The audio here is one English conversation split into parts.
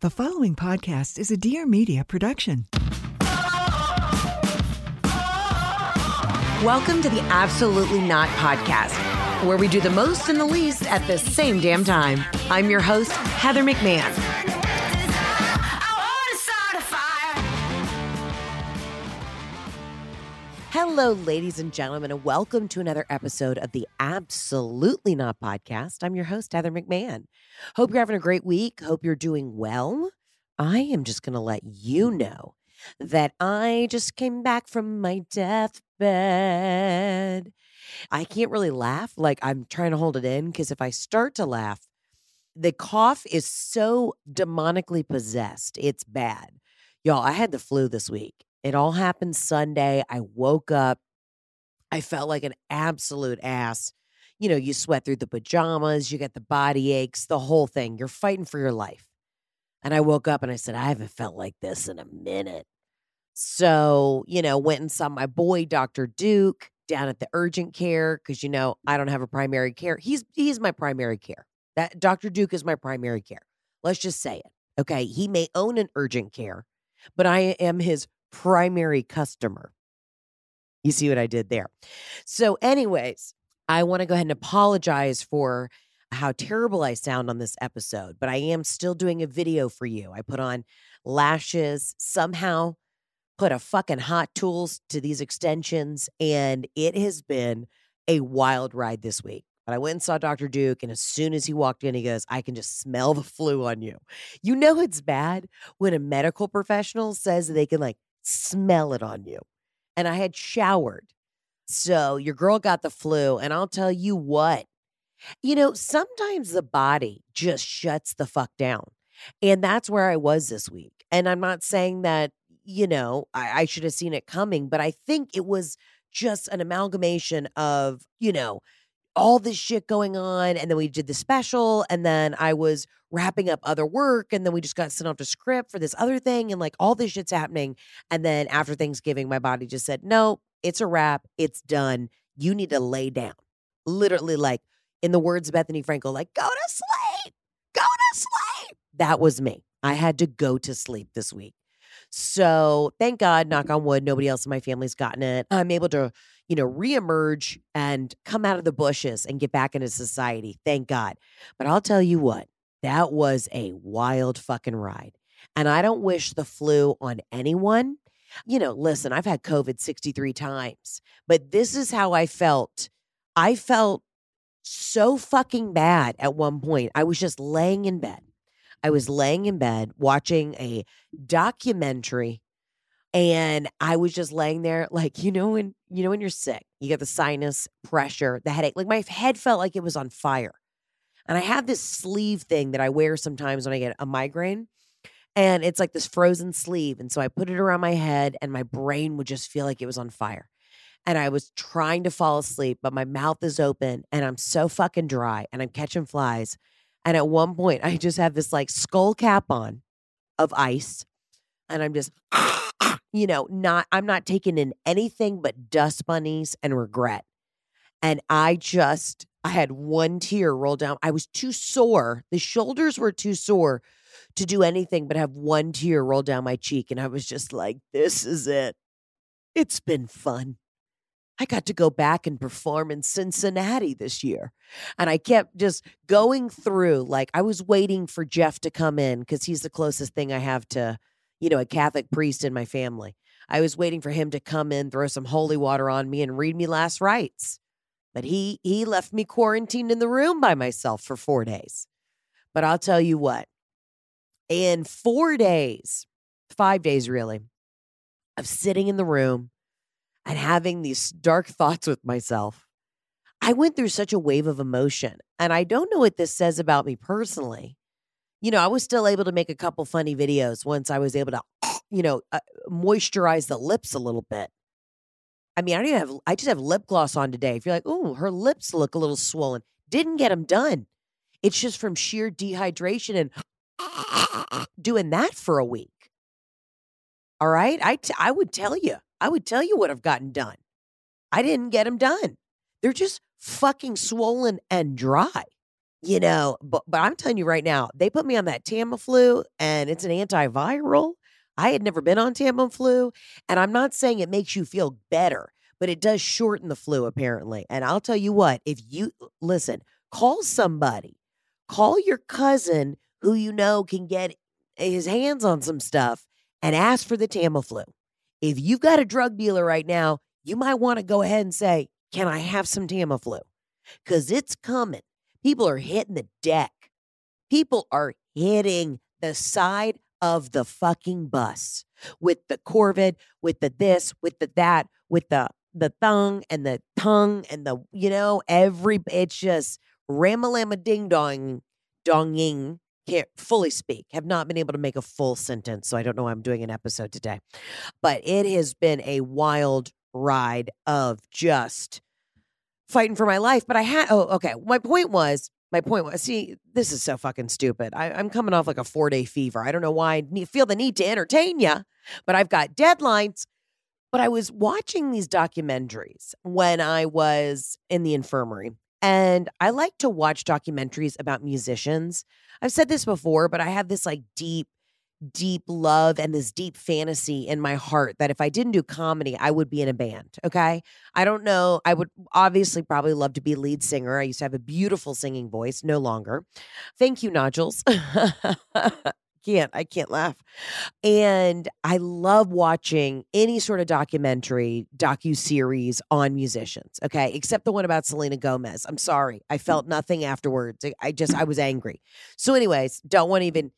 The following podcast is a Dear Media production. Welcome to the Absolutely Not podcast, where we do the most and the least at the same damn time. I'm your host, Heather McMahon. Hello, ladies and gentlemen, and welcome to another episode of the Absolutely Not podcast. I'm your host, Heather McMahon. Hope you're having a great week. Hope you're doing well. I am just going to let you know that I just came back from my deathbed. I can't really laugh. Like I'm trying to hold it in because if I start to laugh, the cough is so demonically possessed. It's bad. Y'all, I had the flu this week. It all happened Sunday. I woke up. I felt like an absolute ass. You know, you sweat through the pajamas, you get the body aches, the whole thing. You're fighting for your life. And I woke up and I said, I haven't felt like this in a minute. So, you know, went and saw my boy, Dr. Duke, down at the urgent care because you know I don't have a primary care. He's he's my primary care. That Dr. Duke is my primary care. Let's just say it. Okay. He may own an urgent care, but I am his primary customer. You see what I did there? So, anyways, I want to go ahead and apologize for how terrible I sound on this episode, but I am still doing a video for you. I put on lashes, somehow put a fucking hot tools to these extensions, and it has been a wild ride this week. But I went and saw Dr. Duke, and as soon as he walked in, he goes, I can just smell the flu on you. You know, it's bad when a medical professional says they can like smell it on you. And I had showered. So your girl got the flu. And I'll tell you what, you know, sometimes the body just shuts the fuck down. And that's where I was this week. And I'm not saying that, you know, I, I should have seen it coming, but I think it was just an amalgamation of, you know, all this shit going on. And then we did the special. And then I was wrapping up other work. And then we just got sent off to script for this other thing. And like all this shit's happening. And then after Thanksgiving, my body just said, no, it's a wrap. It's done. You need to lay down. Literally, like in the words of Bethenny Frankel, like, go to sleep, go to sleep. That was me. I had to go to sleep this week. So thank God, knock on wood, nobody else in my family's gotten it. I'm able to, you know, reemerge and come out of the bushes and get back into society. Thank God. But I'll tell you what, that was a wild fucking ride. And I don't wish the flu on anyone. You know, listen, I've had COVID 63 times, but this is how I felt. I felt so fucking bad at one point. I was just laying in bed. I was laying in bed watching a documentary and I was just laying there like you know when you know when you're sick, you get the sinus pressure, the headache. Like my head felt like it was on fire. And I have this sleeve thing that I wear sometimes when I get a migraine. And it's like this frozen sleeve. And so I put it around my head and my brain would just feel like it was on fire and I was trying to fall asleep, but my mouth is open and I'm so fucking dry and I'm catching flies. And at one point, I just have this like skull cap on of ice and I'm just, you know, not, I'm not taking in anything but dust bunnies and regret. And I just, I had one tear roll down. I was too sore. The shoulders were too sore to do anything but have one tear roll down my cheek. And I was just like, this is it. It's been fun. I got to go back and perform in Cincinnati this year. And I kept just going through, like, I was waiting for Jeff to come in because he's the closest thing I have to, you know, a Catholic priest in my family. I was waiting for him to come in, throw some holy water on me, and read me last rites. But he he left me quarantined in the room by myself for four days. But I'll tell you what, in four days, five days really, of sitting in the room and having these dark thoughts with myself. I went through such a wave of emotion. And I don't know what this says about me personally. You know, I was still able to make a couple funny videos once I was able to, you know, uh, moisturize the lips a little bit. I mean, I don't even have, I just have lip gloss on today. If you're like, oh, her lips look a little swollen, didn't get them done. It's just from sheer dehydration and doing that for a week. All right. I, t- I would tell you. I would tell you what I've gotten done. I didn't get them done. They're just fucking swollen and dry. You know, but, but I'm telling you right now, they put me on that Tamiflu and it's an antiviral. I had never been on Tamiflu, and I'm not saying it makes you feel better, but it does shorten the flu apparently. And I'll tell you what, if you listen, call somebody, call your cousin who you know can get his hands on some stuff and ask for the Tamiflu. If you've got a drug dealer right now, you might want to go ahead and say, Can I have some Tamiflu? Because it's coming. People are hitting the deck. People are hitting the side of the fucking bus with the Corvid, with the this, with the that, with the the thong and the tongue and the you know every it's just ramalama ding dong donging can't fully speak have not been able to make a full sentence so i don't know why i'm doing an episode today but it has been a wild ride of just fighting for my life. But I had, oh, okay. My point was, my point was, see, this is so fucking stupid. I, am coming off like a four day fever. I don't know why I feel the need to entertain you, but I've got deadlines. But I was watching these documentaries when I was in the infirmary. And I like to watch documentaries about musicians. I've said this before, but I have this like deep deep love and this deep fantasy in my heart that if I didn't do comedy, I would be in a band. Okay. I don't know. I would obviously probably love to be lead singer. I used to have a beautiful singing voice, no longer. Thank you, nodules. can't I can't laugh. And I love watching any sort of documentary, docu series on musicians, okay? Except the one about Selena Gomez. I'm sorry. I felt nothing afterwards. I just I was angry. So anyways, don't want to even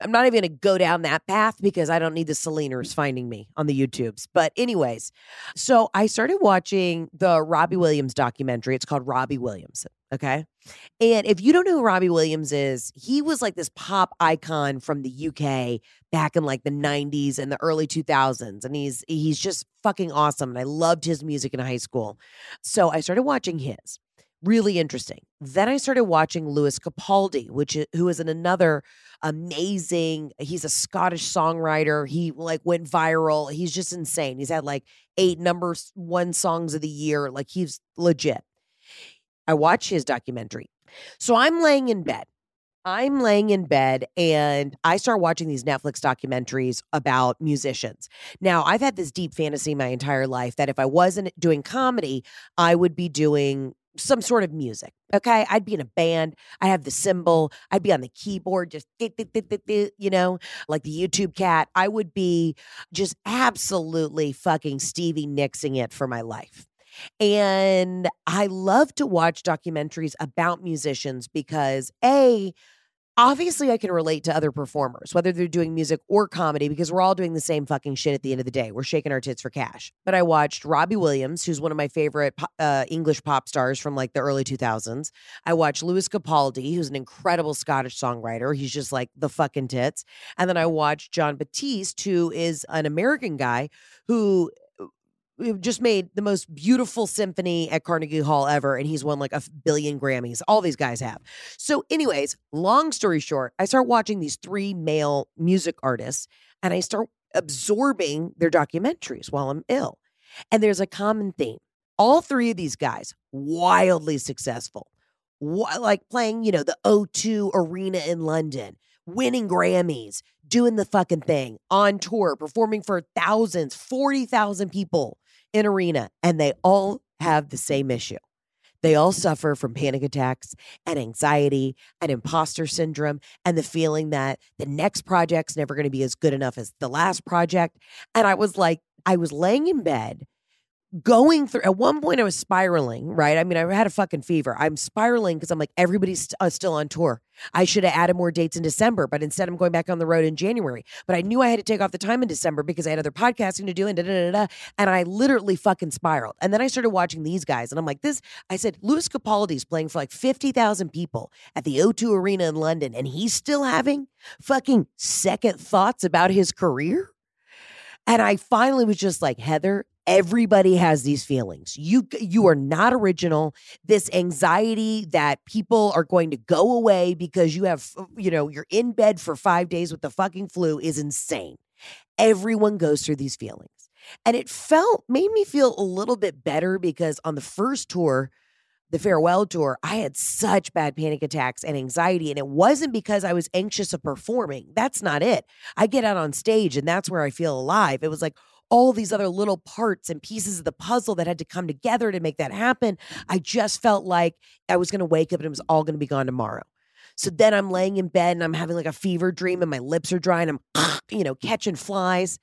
I'm not even going to go down that path because I don't need the Seleners mm. finding me on the YouTubes. But, anyways, so I started watching the Robbie Williams documentary. It's called Robbie Williams. Okay. And if you don't know who Robbie Williams is, he was like this pop icon from the UK back in like the 90s and the early 2000s. And he's he's just fucking awesome. And I loved his music in high school. So I started watching his really interesting. Then I started watching Lewis Capaldi, which is, who is an, another amazing. He's a Scottish songwriter. He like went viral. He's just insane. He's had like eight number one songs of the year. Like he's legit. I watched his documentary. So I'm laying in bed. I'm laying in bed and I start watching these Netflix documentaries about musicians. Now, I've had this deep fantasy my entire life that if I wasn't doing comedy, I would be doing some sort of music. Okay. I'd be in a band. I have the cymbal. I'd be on the keyboard, just, you know, like the YouTube cat. I would be just absolutely fucking Stevie Nixing it for my life. And I love to watch documentaries about musicians because A, obviously I can relate to other performers, whether they're doing music or comedy, because we're all doing the same fucking shit at the end of the day. We're shaking our tits for cash. But I watched Robbie Williams, who's one of my favorite uh, English pop stars from like the early 2000s. I watched Lewis Capaldi, who's an incredible Scottish songwriter. He's just like the fucking tits. And then I watched Jon Batiste, who is an American guy who just made the most beautiful symphony at Carnegie Hall ever, and he's won like a billion Grammys. All these guys have. So, anyways, long story short, I start watching these three male music artists, and I start absorbing their documentaries while I'm ill. And there's a common theme. All three of these guys, wildly successful, like playing, you know, the O2 Arena in London, winning Grammys, doing the fucking thing on tour, performing for thousands, 40,000 people in arena, and they all have the same issue. They all suffer from panic attacks and anxiety and imposter syndrome and the feeling that the next project's never going to be as good enough as the last project. And I was like, I was laying in bed going through at one point i was spiraling right? I mean i had a fucking fever. I'm spiraling because i'm like everybody's uh, still on tour. I should have added more dates in december but instead i'm going back on the road in january. But i knew i had to take off the time in december because i had other podcasting to do and da da da da and i literally fucking spiraled. And then i started watching these guys and i'm like this i said Lewis Capaldi's playing for like 50,000 people at the o2 arena in london and he's still having fucking second thoughts about his career? And I finally was just like, Heather, everybody has these feelings. You you are not original. This anxiety that people are going to go away because you have uh, you know, you're in bed for 5 days with the fucking flu is insane. Everyone goes through these feelings. And it felt made me feel a little bit better because on the first tour the farewell tour, I had such bad panic attacks and anxiety. And it wasn't because I was anxious of performing. That's not it. I get out on stage and that's where I feel alive. It was like all these other little parts and pieces of the puzzle that had to come together to make that happen. I just felt like I was going to wake up and it was all going to be gone tomorrow. So then I'm laying in bed and I'm having like a fever dream and my lips are dry and I'm, you know, catching flies.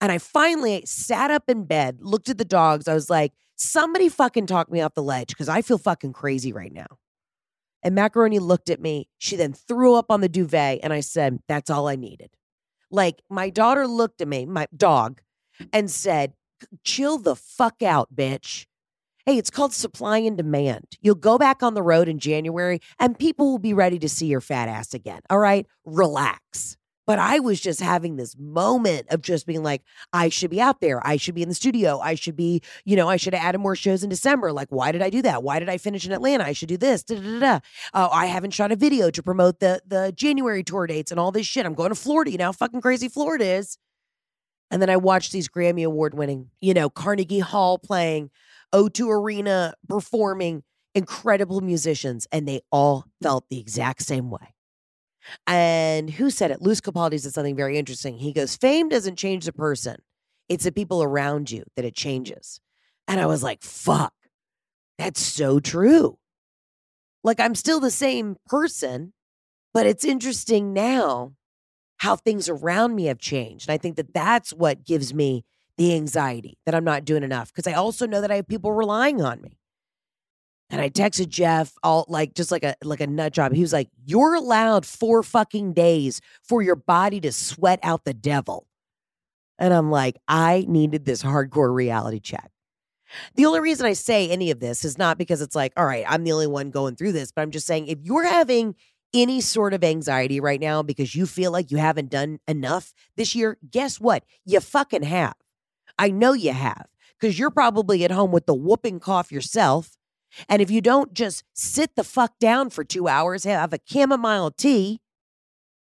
And I finally sat up in bed, looked at the dogs. I was like, somebody fucking talk me off the ledge because I feel fucking crazy right now. And Macaroni looked at me. She then threw up on the duvet and I said, that's all I needed. Like my daughter looked at me, my dog, and said, chill the fuck out, bitch. Hey, it's called supply and demand. You'll go back on the road in January and people will be ready to see your fat ass again. All right, relax. But I was just having this moment of just being like, I should be out there. I should be in the studio. I should be, you know, I should have added more shows in December. Like, why did I do that? Why did I finish in Atlanta? I should do this. Da, da, da. Uh, I haven't shot a video to promote the the January tour dates and all this shit. I'm going to Florida. You know how fucking crazy Florida is. And then I watched these Grammy Award winning, you know, Carnegie Hall playing, O2 Arena performing, incredible musicians, and they all felt the exact same way. And who said it? Lewis Capaldi said something very interesting. He goes, Fame doesn't change the person, it's the people around you that it changes. And I was like, fuck, that's so true. Like, I'm still the same person, but it's interesting now how things around me have changed. And I think that that's what gives me the anxiety that I'm not doing enough because I also know that I have people relying on me. And I texted Jeff all like just like a like a nut job. He was like, "You're allowed four fucking days for your body to sweat out the devil." And I'm like, I needed this hardcore reality check. The only reason I say any of this is not because it's like, all right, I'm the only one going through this, but I'm just saying if you're having any sort of anxiety right now because you feel like you haven't done enough this year, guess what? You fucking have. I know you have because you're probably at home with the whooping cough yourself and if you don't just sit the fuck down for two hours, have a chamomile tea,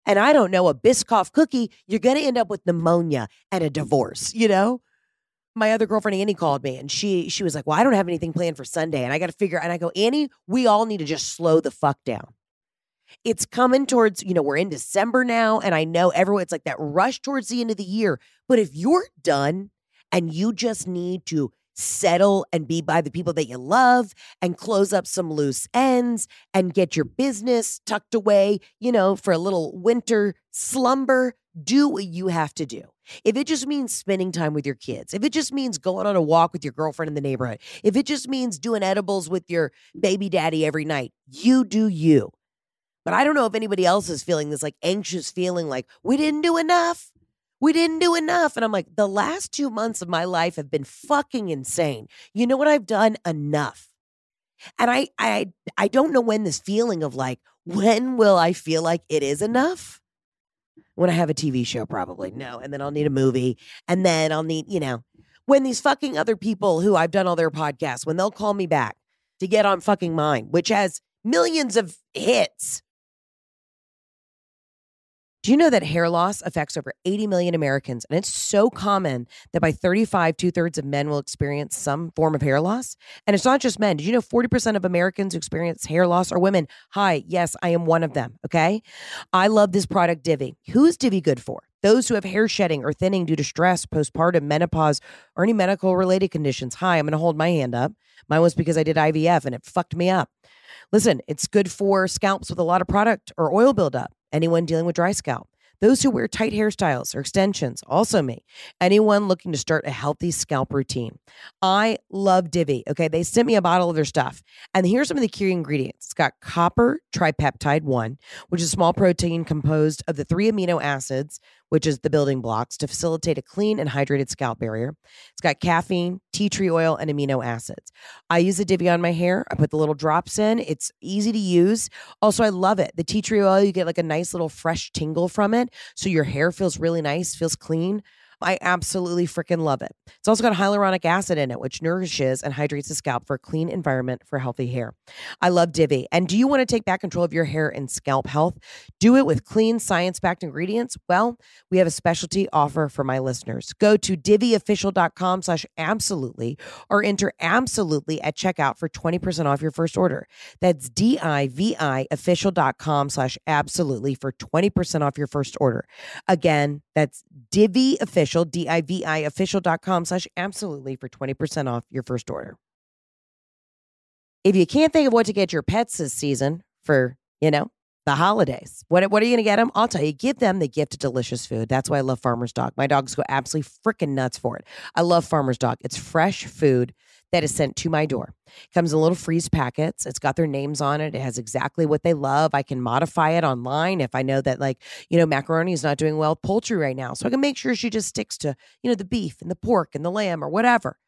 and I don't know, a Biscoff cookie, you're going to end up with pneumonia and a divorce, you know? My other girlfriend Annie called me and she she was like, "Well, I don't have anything planned for Sunday and I got to figure." And I go, "Annie, we all need to just slow the fuck down." It's coming towards, you know, we're in December now and I know everyone it's like that rush towards the end of the year, but if you're done and you just need to settle and be by the people that you love and close up some loose ends and get your business tucked away, you know, for a little winter slumber. Do what you have to do. If it just means spending time with your kids, if it just means going on a walk with your girlfriend in the neighborhood, if it just means doing edibles with your baby daddy every night, you do you. But I don't know if anybody else is feeling this like anxious feeling like we didn't do enough we didn't do enough. And I'm like, the last two months of my life have been fucking insane. You know what I've done? Enough. And I I I don't know when this feeling of like, when will I feel like it is enough? When I have a TV show, probably. No. And then I'll need a movie. And then I'll need, you know, when these fucking other people who I've done all their podcasts, when they'll call me back to get on fucking mine, which has millions of hits do you know that hair loss affects over 80 million Americans? And it's so common that by 35, two thirds of men will experience some form of hair loss. And it's not just men. Did you know 40% of Americans who experience hair loss are women? Hi, yes, I am one of them. Okay. I love this product, Divi. Who's Divi good for? Those who have hair shedding or thinning due to stress, postpartum, menopause, or any medical related conditions. Hi, I'm going to hold my hand up. Mine was because I did IVF and it fucked me up. Listen, it's good for scalps with a lot of product or oil buildup anyone dealing with dry scalp. Those who wear tight hairstyles or extensions, also me. Anyone looking to start a healthy scalp routine. I love Divi. Okay. They sent me a bottle of their stuff. And here's some of the key ingredients it's got copper tripeptide 1, which is a small protein composed of the three amino acids which is the building blocks to facilitate a clean and hydrated scalp barrier. It's got caffeine, tea tree oil, and amino acids. I use the Divi on my hair. I put the little drops in. It's easy to use. Also, I love it. The tea tree oil, you get like a nice little fresh tingle from it. So your hair feels really nice, feels clean. I absolutely freaking love it. It's also got hyaluronic acid in it, which nourishes and hydrates the scalp for a clean environment for healthy hair. I love Divi. And do you want to take back control of your hair and scalp health? Do it with clean, science backed ingredients? Well, we have a specialty offer for my listeners. Go to diviofficial.com slash absolutely or enter absolutely at checkout for 20% off your first order. That's D-I-V-I official.com slash absolutely for 20% off your first order. Again, that's Divi official, D-I-V-I official.com slash absolutely for 20% off your first order. If you can't think of what to get your pets this season for, you know, the holidays. What, what are you going to get them? I'll tell you, give them the gift of delicious food. That's why I love Farmer's Dog. My dogs go absolutely freaking nuts for it. I love Farmer's Dog. It's fresh food that is sent to my door. It comes in little freeze packets. It's got their names on it. It has exactly what they love. I can modify it online if I know that, like, you know, macaroni is not doing well with poultry right now. So I can make sure she just sticks to, you know, the beef and the pork and the lamb or whatever.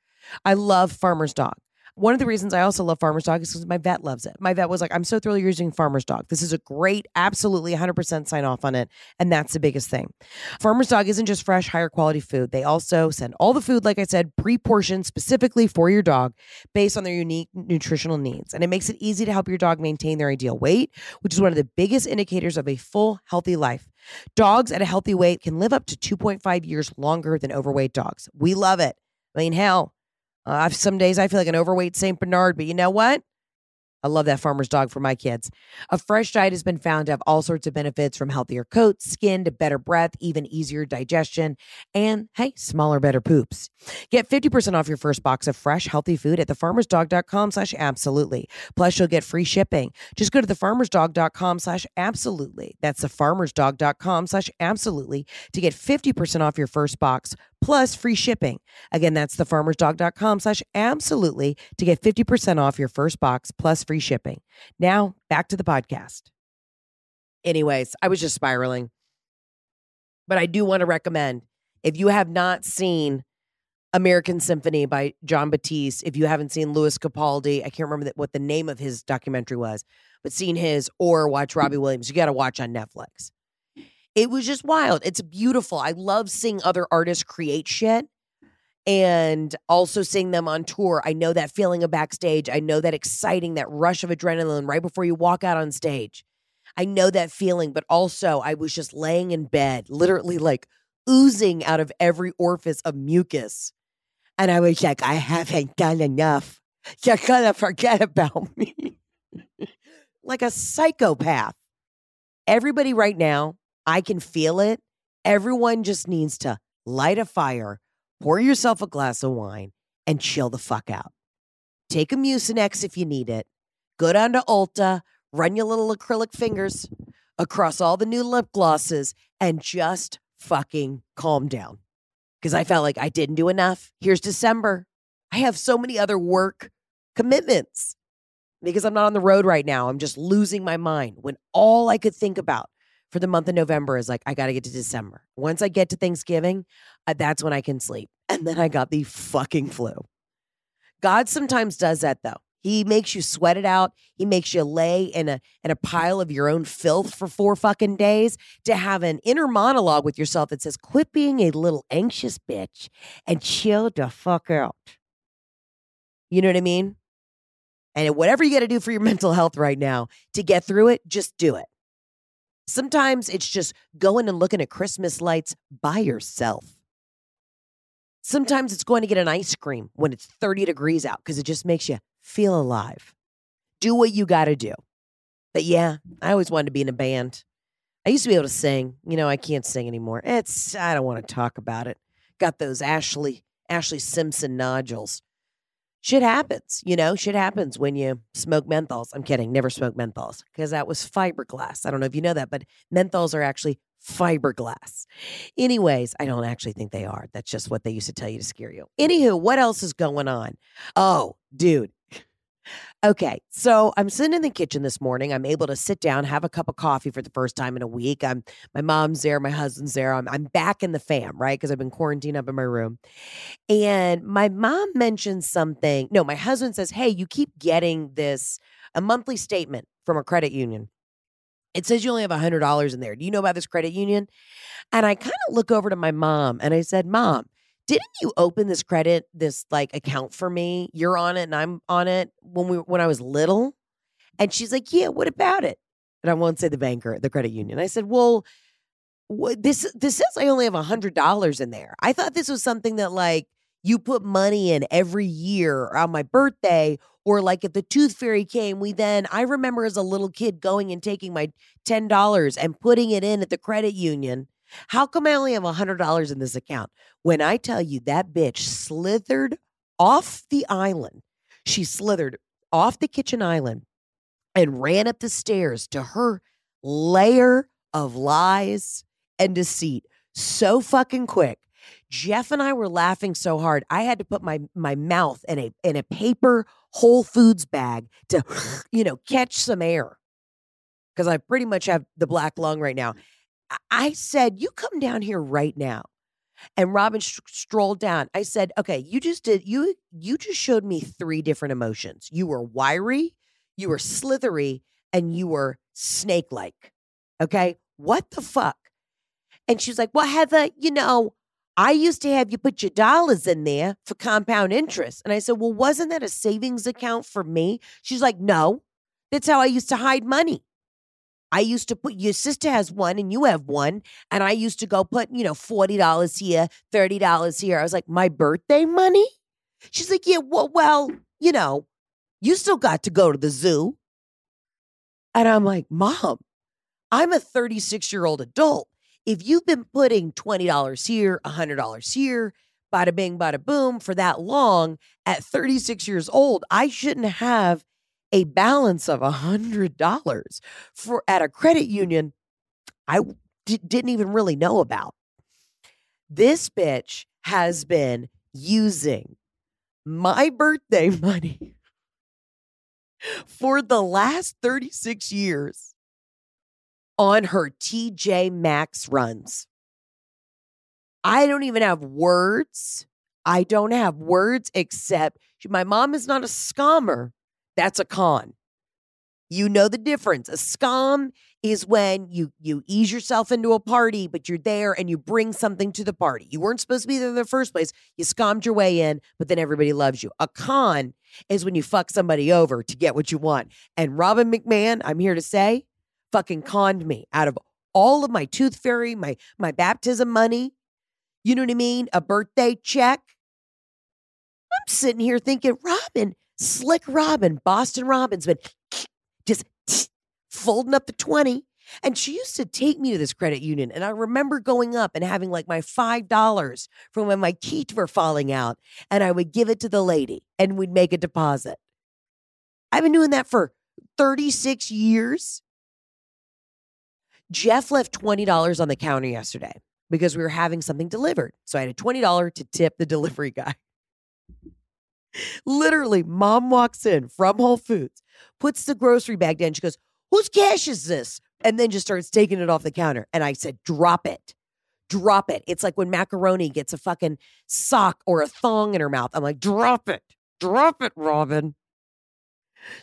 I love Farmer's Dog. One of the reasons I also love Farmer's Dog is because my vet loves it. My vet was like, I'm so thrilled you're using Farmer's Dog. This is a great, absolutely 100% sign off on it. And that's the biggest thing. Farmer's Dog isn't just fresh, higher quality food. They also send all the food, like I said, pre portioned specifically for your dog based on their unique nutritional needs. And it makes it easy to help your dog maintain their ideal weight, which is one of the biggest indicators of a full, healthy life. Dogs at a healthy weight can live up to 2.5 years longer than overweight dogs. We love it. I mean, hell, uh, some days I feel like an overweight St. Bernard, but you know what? I love that farmer's dog for my kids. A fresh diet has been found to have all sorts of benefits from healthier coats, skin to better breath, even easier digestion, and hey, smaller, better poops. Get 50% off your first box of fresh, healthy food at thefarmersdog.com slash absolutely. Plus, you'll get free shipping. Just go to thefarmersdog.com slash absolutely. That's thefarmersdog.com slash absolutely to get 50% off your first box plus free shipping. Again, that's thefarmersdog.com slash absolutely to get 50% off your first box plus free shipping. Now, back to the podcast. Anyways, I was just spiraling. But I do want to recommend if you have not seen American Symphony by Jon Batiste, if you haven't seen Lewis Capaldi, I can't remember what the name of his documentary was, but seen his or watch Robbie Williams, you got to watch on Netflix. It was just wild. It's beautiful. I love seeing other artists create shit and also seeing them on tour. I know that feeling of backstage. I know that exciting, that rush of adrenaline right before you walk out on stage. I know that feeling, but also I was just laying in bed, literally like oozing out of every orifice of mucus. And I was like, I haven't done enough. You're gonna forget about me. like a psychopath. Everybody right now, I can feel it. Everyone just needs to light a fire pour yourself a glass of wine and chill the fuck out. Take a Mucinex if you need it. Go down to Ulta, run your little acrylic fingers across all the new lip glosses, and just fucking calm down. Because I felt like I didn't do enough. Here's December. I have so many other work commitments because I'm not on the road right now. I'm just losing my mind when all I could think about for the month of November is like, I got to get to December. Once I get to Thanksgiving, uh, that's when I can sleep. And then I got the fucking flu. God sometimes does that though. He makes you sweat it out. He makes you lay in a in a pile of your own filth for four fucking days to have an inner monologue with yourself that says, "Quit being a little anxious bitch and chill the fuck out." You know what I mean? And whatever you got to do for your mental health right now to get through it, just do it. Sometimes it's just going and looking at Christmas lights by yourself. Sometimes it's going to get an ice cream when it's 30 degrees out because it just makes you feel alive. Do what you got to do. But yeah, I always wanted to be in a band. I used to be able to sing. You know, I can't sing anymore. It's I don't want to talk about it. Got those Ashlee Ashlee Simpson nodules shit happens, you know, shit happens when you smoke menthols. I'm kidding, never smoke menthols because that was fiberglass. I don't know if you know that, but menthols are actually fiberglass. Anyways, I don't actually think they are. That's just what they used to tell you to scare you. Anywho, what else is going on? Oh, dude, Okay, so I'm sitting in the kitchen this morning. I'm able to sit down, have a cup of coffee for the first time in a week. I'm my mom's there, my husband's there. I'm I'm back in the fam, right? Because I've been quarantined up in my room. And my mom mentioned something. No, my husband says, "Hey, you keep getting this a monthly statement from a credit union." It says you only have $100 in there. Do you know about this credit union? And I kind of look over to my mom and I said, Mom, didn't you open this credit, this like account for me? You're on it and I'm on it when we when I was little. And she's like, Yeah, what about it? And I won't say the banker, the credit union. I said, Well, what, this this says I only have a hundred dollars in there. I thought this was something that like you put money in every year on my birthday or like if the tooth fairy came we then i remember as a little kid going and taking my $10 and putting it in at the credit union how come i only have $100 in this account when i tell you that bitch slithered off the island she slithered off the kitchen island and ran up the stairs to her layer of lies and deceit so fucking quick Jeff and I were laughing so hard. I had to put my my mouth in a in a paper Whole Foods bag to, you know, catch some air because I pretty much have the black lung right now. I said, "You come down here right now." And Robin sh- strolled down. I said, "Okay, you just did you you just showed me three different emotions. You were wiry, you were slithery, and you were snake-like. Okay? What the fuck?" And she's like, "Well, Heather, you know, I used to have you put your dollars in there for compound interest. And I said, Well, wasn't that a savings account for me? She's like, No, that's how I used to hide money. I used to put your sister has one and you have one. And I used to go put, you know, $40 here, $30 here. I was like, My birthday money? She's like, Yeah, well, well, you know, you still got to go to the zoo. And I'm like, Mom, I'm a 36 year old adult if you've been putting $20 here, $100 here, bada bing, bada boom for that long at 36 years old, I shouldn't have a balance of $100 for at a credit union I d- didn't even really know about. This bitch has been using my birthday money for the last 36 years on her TJ Maxx runs. I don't even have words. I don't have words except my mom is not a scammer. That's a con. You know the difference. A scam is when you you ease yourself into a party, but you're there and you bring something to the party. You weren't supposed to be there in the first place. You scammed your way in, but then everybody loves you. A con is when you fuck somebody over to get what you want. And Robin McMahon, I'm here to say, fucking conned me out of all of my tooth fairy, my my baptism money. You know what I mean? A birthday check. I'm sitting here thinking, Robin, slick Robin, Boston Robin's been just folding up the 20. And she used to take me to this credit union. And I remember going up and having like my $5 from when my teeth were falling out. And I would give it to the lady and we'd make a deposit. I've been doing that for 36 years. Jeff left $20 on the counter yesterday because we were having something delivered. So I had a $20 to tip the delivery guy. Literally, mom walks in from Whole Foods, puts the grocery bag down. She goes, Whose cash is this? And then just starts taking it off the counter. And I said, Drop it. Drop it. It's like when macaroni gets a fucking sock or a thong in her mouth. I'm like, Drop it. Drop it, Robin.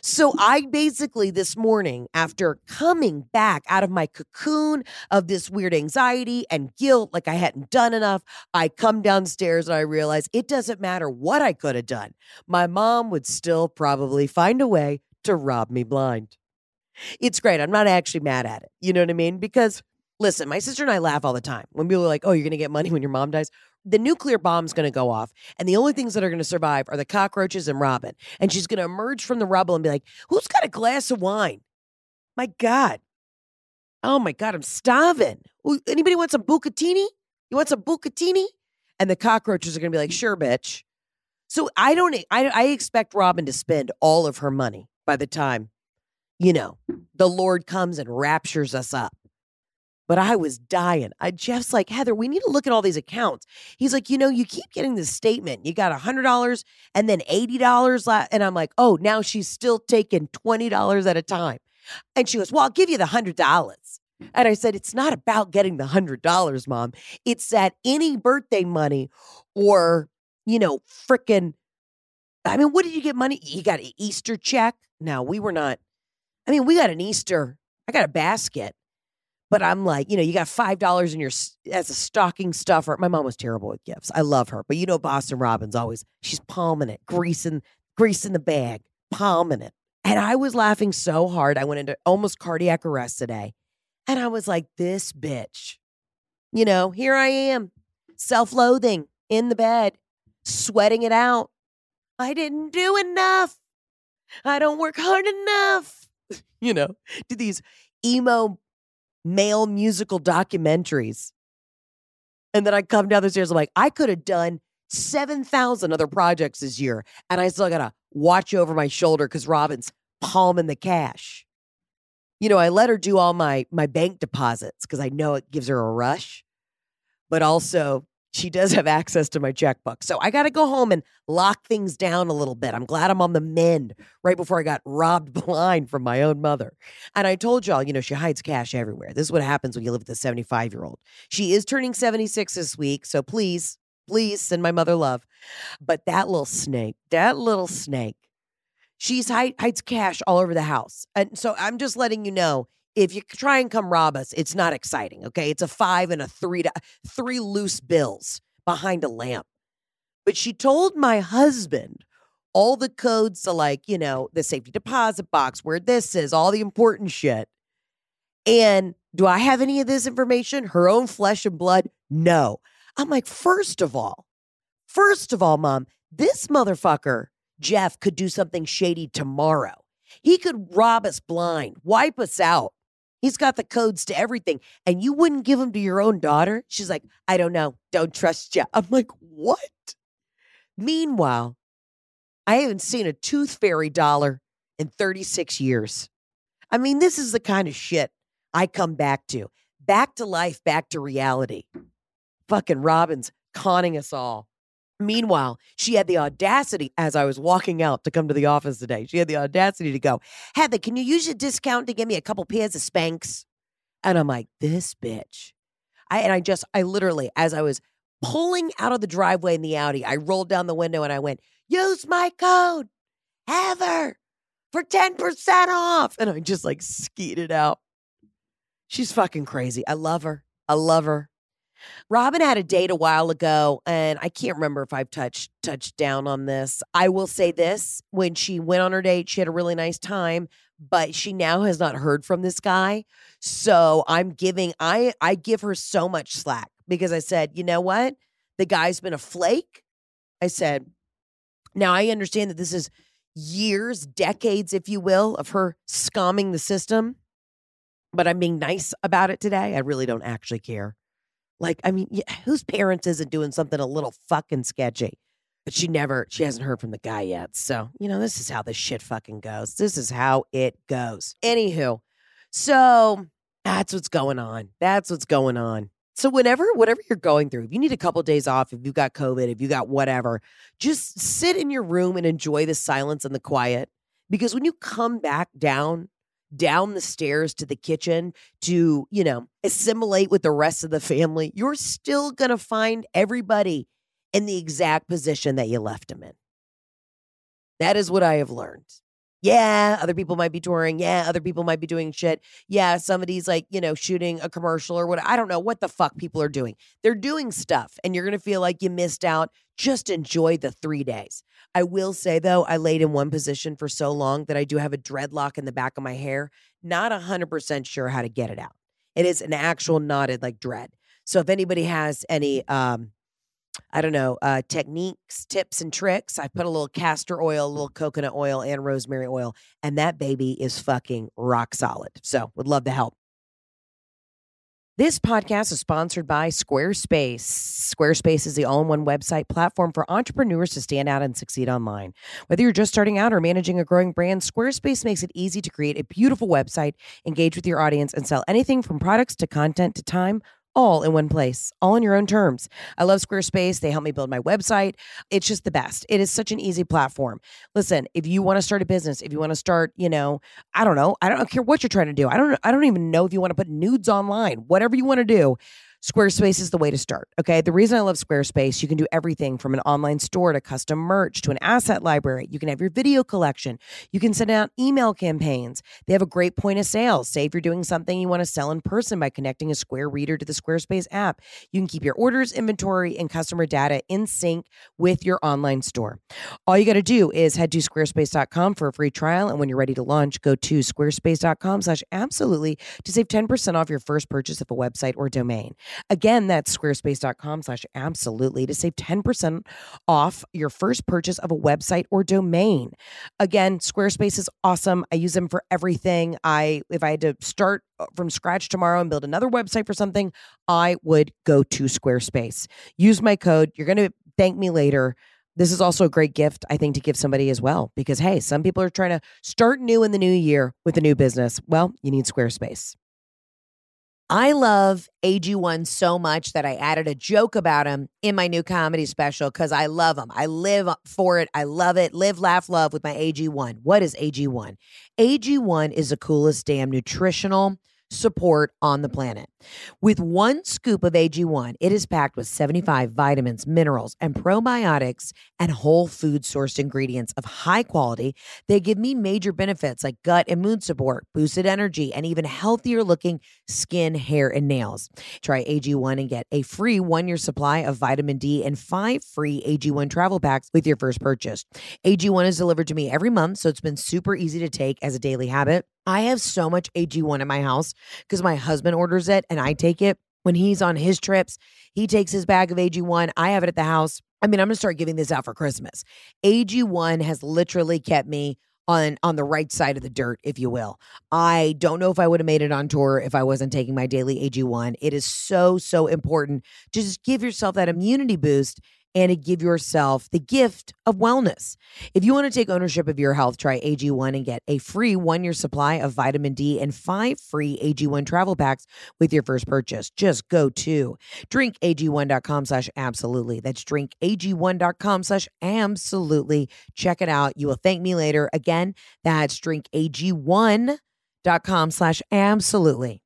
So I basically this morning, after coming back out of my cocoon of this weird anxiety and guilt, like I hadn't done enough, I come downstairs and I realize it doesn't matter what I could have done. My mom would still probably find a way to rob me blind. It's great. I'm not actually mad at it. You know what I mean? Because listen, my sister and I laugh all the time when people are like, oh, you're going to get money when your mom dies the nuclear bomb's going to go off, and the only things that are going to survive are the cockroaches and Robin. And she's going to emerge from the rubble and be like, "Who's got a glass of wine?" My God, oh my God, I'm starving. Anybody want some bucatini? You want some bucatini? And the cockroaches are going to be like, "Sure, bitch." So I don't. I, I expect Robin to spend all of her money by the time, you know, the Lord comes and raptures us up but I was dying. I, Jeff's like, Heather, we need to look at all these accounts. He's like, you know, you keep getting this statement. You got a hundred dollars and then eighty dollars, la-. and I'm like, oh, now she's still taking twenty dollars at a time. And she goes, well, I'll give you the hundred dollars. Mm. And I said, it's not about getting the hundred dollars, mom. It's that any birthday money or you know, freaking. I mean, what did you get money? You got an Easter check? No, we were not. I mean, we got an Easter I got a basket, but I'm like, you know, you got five dollars in your as a stocking stuffer. My mom was terrible with gifts. I love her, but you know, Boston Robin's always she's palming it, greasing, greasing the bag, palming it. And I was laughing so hard, I went into almost cardiac arrest today. And I was like, this bitch, you know, here I am, self loathing in the bed, sweating it out. I didn't do enough. I don't work hard enough. you know, do these emo male musical documentaries. And then I come down the stairs, I'm like, I could have done 7,000 other projects this year, and I still got to watch over my shoulder because Robin's palming the cash. You know, I let her do all my my bank deposits because I know it gives her a rush, but also she does have access to my checkbook. So I got to go home and lock things down a little bit. I'm glad I'm on the mend right before I got robbed blind from my own mother. And I told y'all, you know, she hides cash everywhere. This is what happens when you live with a 75 year old. She is turning 76 this week. So please, please send my mother love. But that little snake, that little snake, she's hide, hides cash all over the house. And so I'm just letting you know if you try and come rob us, it's not exciting. Okay. It's a five and a three, to, three loose bills behind a lamp. But she told my husband all the codes to like, you know, the safety deposit box, where this is, all the important shit. And do I have any of this information? Her own flesh and blood? No. I'm like, first of all, first of all, mom, this motherfucker, Jeff, could do something shady tomorrow. He could rob us blind, wipe us out. He's got the codes to everything. And you wouldn't give them to your own daughter? She's like, I don't know. Don't trust you. I'm like, what? Meanwhile, I haven't seen a tooth fairy dollar in 36 years. I mean, this is the kind of shit I come back to. Back to life, back to reality. Fucking Robin's conning us all. Meanwhile, she had the audacity as I was walking out to come to the office today. She had the audacity to go, Heather, can you use your discount to give me a couple pairs of Spanx? And I'm like, this bitch. I and I just I literally, as I was pulling out of the driveway in the Audi, I rolled down the window and I went, use my code, Heather, for 10% off. And I just like skeeted out. She's fucking crazy. I love her. I love her. Robin had a date a while ago, and I can't remember if I've touched touched down on this. I will say this: when she went on her date, she had a really nice time, but she now has not heard from this guy. So I'm giving I I give her so much slack because I said, you know what, the guy's been a flake. I said, now I understand that this is years, decades, if you will, of her scamming the system, but I'm being nice about it today. I really don't actually care. Like, I mean, whose parents isn't doing something a little fucking sketchy? But she never, she hasn't heard from the guy yet. So, you know, this is how this shit fucking goes. This is how it goes. Anywho, so that's what's going on. That's what's going on. So, whenever, whatever you're going through, if you need a couple days off, if you got COVID, if you got whatever, just sit in your room and enjoy the silence and the quiet. Because when you come back down down the stairs to the kitchen to, you know, assimilate with the rest of the family, you're still going to find everybody in the exact position that you left them in. That is what I have learned. Yeah, other people might be touring. Yeah, other people might be doing shit. Yeah, somebody's like, you know, shooting a commercial or what. I don't know what the fuck people are doing. They're doing stuff and you're going to feel like you missed out. Just enjoy the three days. I will say though, I laid in one position for so long that I do have a dreadlock in the back of my hair. Not 100% sure how to get it out. It is an actual knotted like dread. So if anybody has any um I don't know, uh, techniques, tips, and tricks. I put a little castor oil, a little coconut oil, and rosemary oil, and that baby is fucking rock solid. So, would love to help. This podcast is sponsored by Squarespace. Squarespace is the all in one website platform for entrepreneurs to stand out and succeed online. Whether you're just starting out or managing a growing brand, Squarespace makes it easy to create a beautiful website, engage with your audience, and sell anything from products to content to time all in one place, all on your own terms. I love Squarespace. They help me build my website. It's just the best. It is such an easy platform. Listen, if you want to start a business, if you want to start, you know, I don't know, I don't care what you're trying to do. I don't I don't even know if you want to put nudes online. Whatever you want to do, Squarespace is the way to start. Okay. The reason I love Squarespace, you can do everything from an online store to custom merch to an asset library. You can have your video collection. You can send out email campaigns. They have a great point of sale. Say if you're doing something you want to sell in person by connecting a Square reader to the Squarespace app, you can keep your orders, inventory, and customer data in sync with your online store. All you got to do is head to squarespace.com for a free trial. And when you're ready to launch, go to squarespace.com slash absolutely to save 10% off your first purchase of a website or domain. Again, that's squarespace.com slash absolutely to save 10% off your first purchase of a website or domain. Again, Squarespace is awesome. I use them for everything. I if I had to start uh, from scratch tomorrow and build another website for something, I would go to Squarespace. Use my code. You're going to thank me later. This is also a great gift, I think, to give somebody as well, because hey, some people are trying to start new in the new year with a new business. Well, you need Squarespace. I love AG1 so much that I added a joke about him in my new comedy special because I love him. I live for it. I love it. Live, laugh, love with my AG1. What is AG1? AG1 is the coolest damn nutritional support on the planet. With one scoop of AG1, it is packed with 75 vitamins, minerals, and probiotics and whole food sourced ingredients of high quality. They give me major benefits like gut and mood support, boosted energy, and even healthier looking skin, hair, and nails. Try AG1 and get a free one year supply of vitamin D and five free AG1 travel packs with your first purchase. AG1 is delivered to me every month, so it's been super easy to take as a daily habit. I have so much AG1 in my house because my husband orders it and I take it when he's on his trips. He takes his bag of AG1. I have it at the house. I mean, I'm going to start giving this out for Christmas. AG1 has literally kept me on on the right side of the dirt, if you will. I don't know if I would have made it on tour if I wasn't taking my daily AG1. It is so so important to just give yourself that immunity boost and to give yourself the gift of wellness. If you want to take ownership of your health, try AG1 and get a free one year supply of vitamin D and five free AG1 travel packs with your first purchase. Just go to drinkag1.com slash absolutely. That's drinkag1.com slash absolutely. Check it out. You will thank me later. Again, that's drinkag1.com slash absolutely.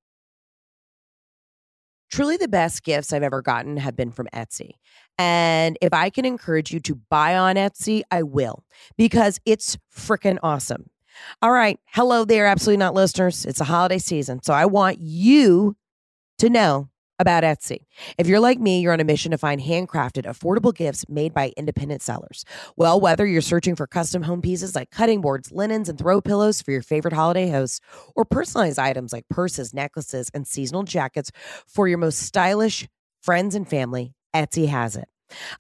Truly, the best gifts I've ever gotten have been from Etsy. And if I can encourage you to buy on Etsy, I will because it's freaking awesome. All right. Hello there, absolutely not listeners. It's a holiday season. So I want you to know about Etsy. If you're like me, you're on a mission to find handcrafted, affordable gifts made by independent sellers. Well, whether you're searching for custom home pieces like cutting boards, linens, and throw pillows for your favorite holiday hosts, or personalized items like purses, necklaces, and seasonal jackets for your most stylish friends and family, Etsy has it.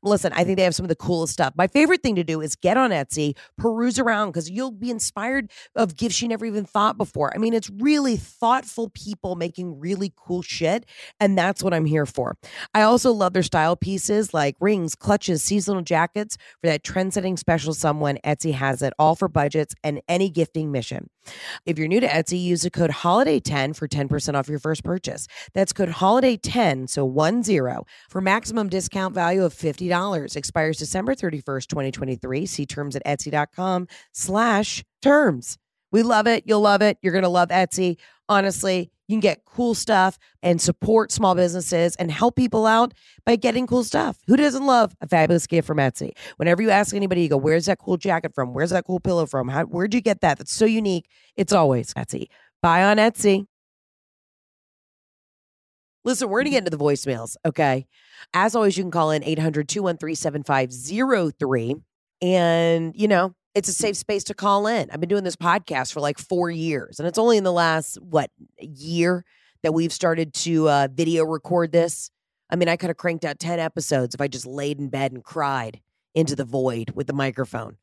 Listen, I think they have some of the coolest stuff. My favorite thing to do is get on Etsy, peruse around because you'll be inspired of gifts you never even thought before. I mean, it's really thoughtful people making really cool shit, and that's what I'm here for. I also love their style pieces like rings, clutches, seasonal jackets for that trend-setting special someone. Etsy has it all for budgets and any gifting mission. If you're new to Etsy, use the code HOLIDAY10 for 10% off your first purchase. That's code HOLIDAY10, so 1 0, for maximum discount value of $50. Expires December 31st, 2023. See terms at etsy.com slash terms. We love it. You'll love it. You're going to love Etsy. Honestly, you can get cool stuff and support small businesses and help people out by getting cool stuff. Who doesn't love a fabulous gift from Etsy? Whenever you ask anybody, you go, Where's that cool jacket from? Where's that cool pillow from? How, where'd you get that? That's so unique. It's always Etsy. Buy on Etsy. Listen, we're going to get into the voicemails, okay? As always, you can call in 800 213 7503. And, you know, it's a safe space to call in. I've been doing this podcast for like four years, and it's only in the last, what, year that we've started to uh, video record this. I mean, I could have cranked out 10 episodes if I just laid in bed and cried into the void with the microphone.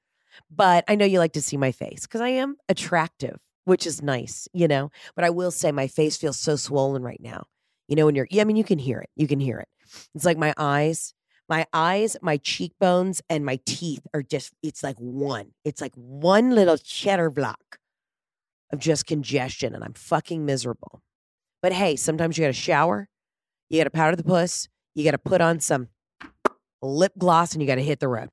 But I know you like to see my face because I am attractive, which is nice, you know. But I will say my face feels so swollen right now. You know, when you're, yeah, I mean, you can hear it. You can hear it. It's like my eyes, my eyes, my cheekbones, and my teeth are just, it's like one. It's like one little cheddar block of just congestion, and I'm fucking miserable. But hey, sometimes you got to shower, you got to powder the puss, you got to put on some lip gloss, and you got to hit the road.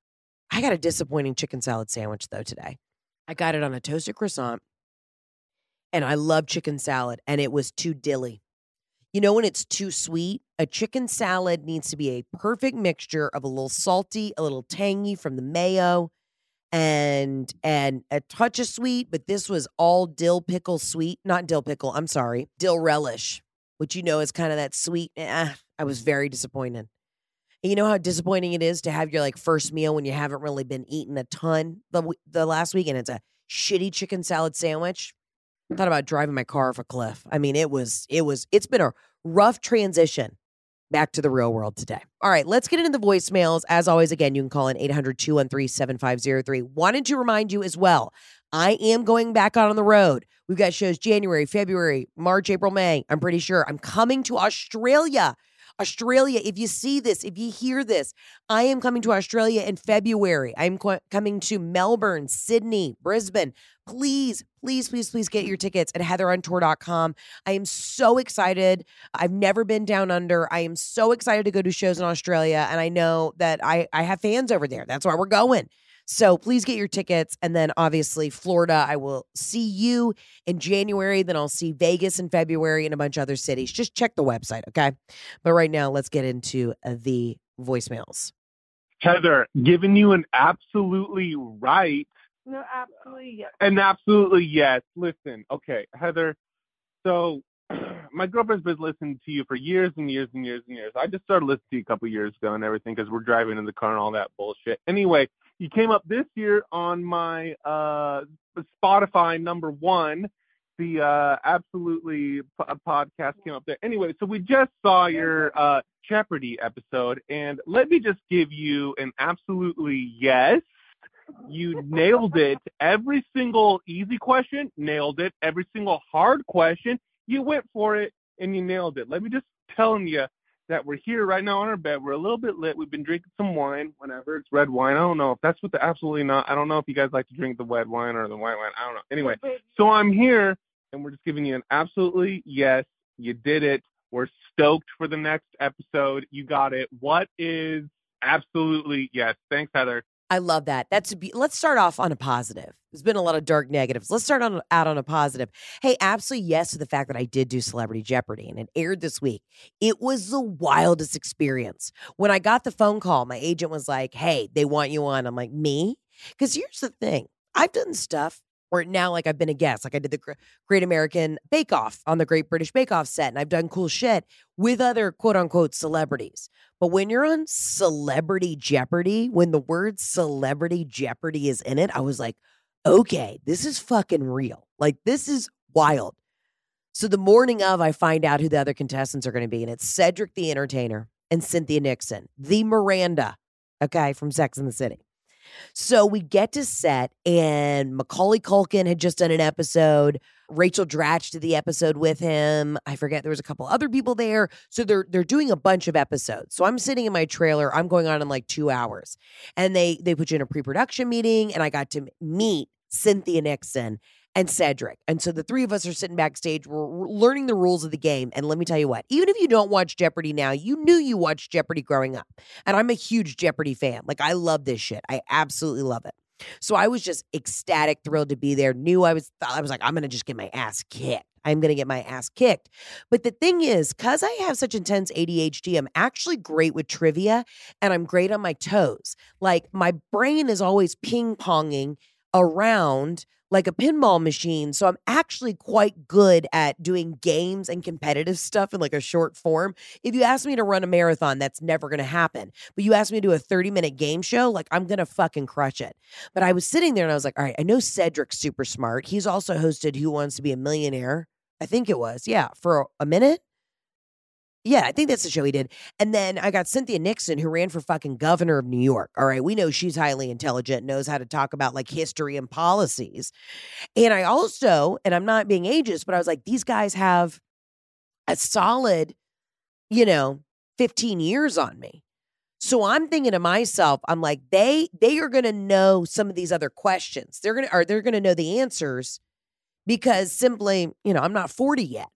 I got a disappointing chicken salad sandwich though today. I got it on a toasted croissant, and I love chicken salad, and it was too dilly. You know, when it's too sweet, a chicken salad needs to be a perfect mixture of a little salty, a little tangy from the mayo, and and a touch of sweet. But this was all dill pickle sweet, not dill pickle. I'm sorry, dill relish, which you know is kind of that sweet. Eh, I was very disappointed. And you know how disappointing it is to have your like first meal when you haven't really been eating a ton the the last week, and it's a shitty chicken salad sandwich. Thought about driving my car off a cliff. I mean, it was it was it's been a rough transition back to the real world today. All right, let's get into the voicemails. As always, again, you can call in 800 213 7503. Wanted to remind you as well, I am going back out on the road. We've got shows January, February, March, April, May. I'm pretty sure I'm coming to Australia. Australia, if you see this, if you hear this, I am coming to Australia in February. I'm co- coming to Melbourne, Sydney, Brisbane. Please, please, please, please get your tickets at heatherontour.com. I am so excited. I've never been down under. I am so excited to go to shows in Australia. And I know that I, I have fans over there. That's why we're going. So please get your tickets. And then obviously, Florida, I will see you in January. Then I'll see Vegas in February and a bunch of other cities. Just check the website, okay? But right now, let's get into uh, the voicemails. Heather, giving you an absolutely right. No, absolutely yes. An absolutely yes. Listen, okay, Heather. So my girlfriend's been listening to you for years and years and years and years. I just started listening to you a couple years ago and everything because we're driving in the car and all that bullshit. Anyway, you came up this year on my uh, Spotify number one. The uh, absolutely p- podcast came up there. Anyway, so we just saw your uh, Jeopardy episode, and let me just give you an absolutely yes. You nailed it. Every single easy question, nailed it. Every single hard question, you went for it and you nailed it. Let me just tell you that we're here right now on our bed. We're a little bit lit. We've been drinking some wine, whenever it's red wine. I don't know if that's what the absolutely not. I don't know if you guys like to drink the red wine or the white wine. I don't know. Anyway, mm-hmm. so I'm here and we're just giving you an absolutely yes. You did it. We're stoked for the next episode. You got it. What is absolutely yes? Thanks, Heather. I love that. That's be- let's start off on a positive. There's been a lot of dark negatives. Let's start on out on a positive. Hey, absolutely yes to the fact that I did do Celebrity Jeopardy and it aired this week. It was the wildest experience. When I got the phone call, my agent was like, "Hey, they want you on." I'm like, "Me?" Because here's the thing: I've done stuff where now, like, I've been a guest. Like, I did the Great American Bake Off on the Great British Bake Off set, and I've done cool shit with other quote unquote celebrities. But when you're on Celebrity Jeopardy, when the word Celebrity Jeopardy is in it, I was like, okay, this is fucking real. Like, this is wild. So the morning of, I find out who the other contestants are going to be, and it's Cedric the Entertainer and Cynthia Nixon, the Miranda, okay, from Sex in the City. So we get to set, and Macaulay Culkin had just done an episode. Rachel Dratch did the episode with him. I forget there was a couple other people there. So they're they're doing a bunch of episodes. So I'm sitting in my trailer. I'm going on in like two hours, and they they put you in a pre-production meeting, and I got to meet Cynthia Nixon and Cedric. And so the three of us are sitting backstage. We're, we're learning the rules of the game. And let me tell you what, even if you don't watch Jeopardy now, you knew you watched Jeopardy growing up. And I'm a huge Jeopardy fan. Like, I love this shit. I absolutely love it. So I was just ecstatic, thrilled to be there. Knew I was, I was like, I'm to just get my ass kicked. I'm going to get my ass kicked. But the thing is, because I have such intense ADHD, I'm actually great with trivia and I'm great on my toes. Like, my brain is always ping ponging around like a pinball machine. So I'm actually quite good at doing games and competitive stuff in like a short form. If you ask me to run a marathon, that's never going to happen. But you ask me to do a 30 minute game show, like I'm going to fucking crush it. But I was sitting there and I was like, all right, I know Cedric's super smart. He's also hosted Who Wants to Be a Millionaire. I think it was. Yeah, for a minute. Yeah, I think that's the show he did. And then I got Cynthia Nixon, who ran for fucking governor of New York. All right. We know she's highly intelligent, knows how to talk about like history and policies. And I also, and I'm not being ageist, but I was like, these guys have a solid, you know, 15 years on me. So I'm thinking to myself, I'm like, they they are gonna know some of these other questions. They're gonna are they're gonna know the answers because simply, you know, I'm not 40 yet.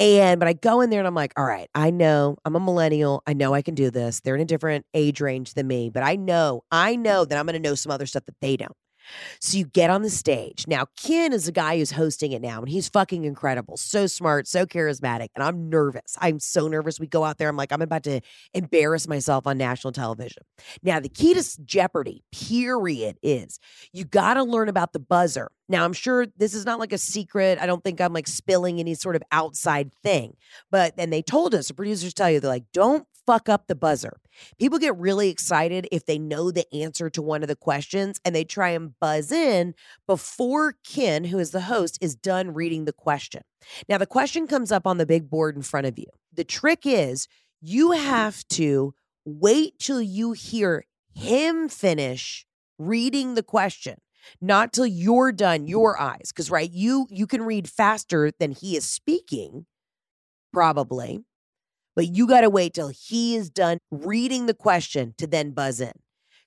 And but I go in there and I'm like, all right, I know I'm a millennial. I know I can do this. They're in a different age range than me, but I know, I know that I'm gonna know some other stuff that they don't. So you get on the stage. Now, Ken is the guy who's hosting it now, and he's fucking incredible. So smart, so charismatic. And I'm nervous. I'm so nervous. We go out there. I'm like, I'm about to embarrass myself on national television. Now, the key to Jeopardy, period, is you got to learn about the buzzer. Now, I'm sure this is not like a secret. I don't think I'm like spilling any sort of outside thing. But then they told us, the producers tell you, they're like, don't fuck up the buzzer. People get really excited if they know the answer to one of the questions and they try and buzz in before Ken, who is the host, is done reading the question. Now, the question comes up on the big board in front of you. The trick is you have to wait till you hear him finish reading the question not till you're done your eyes because right you you can read faster than he is speaking probably but you got to wait till he is done reading the question to then buzz in.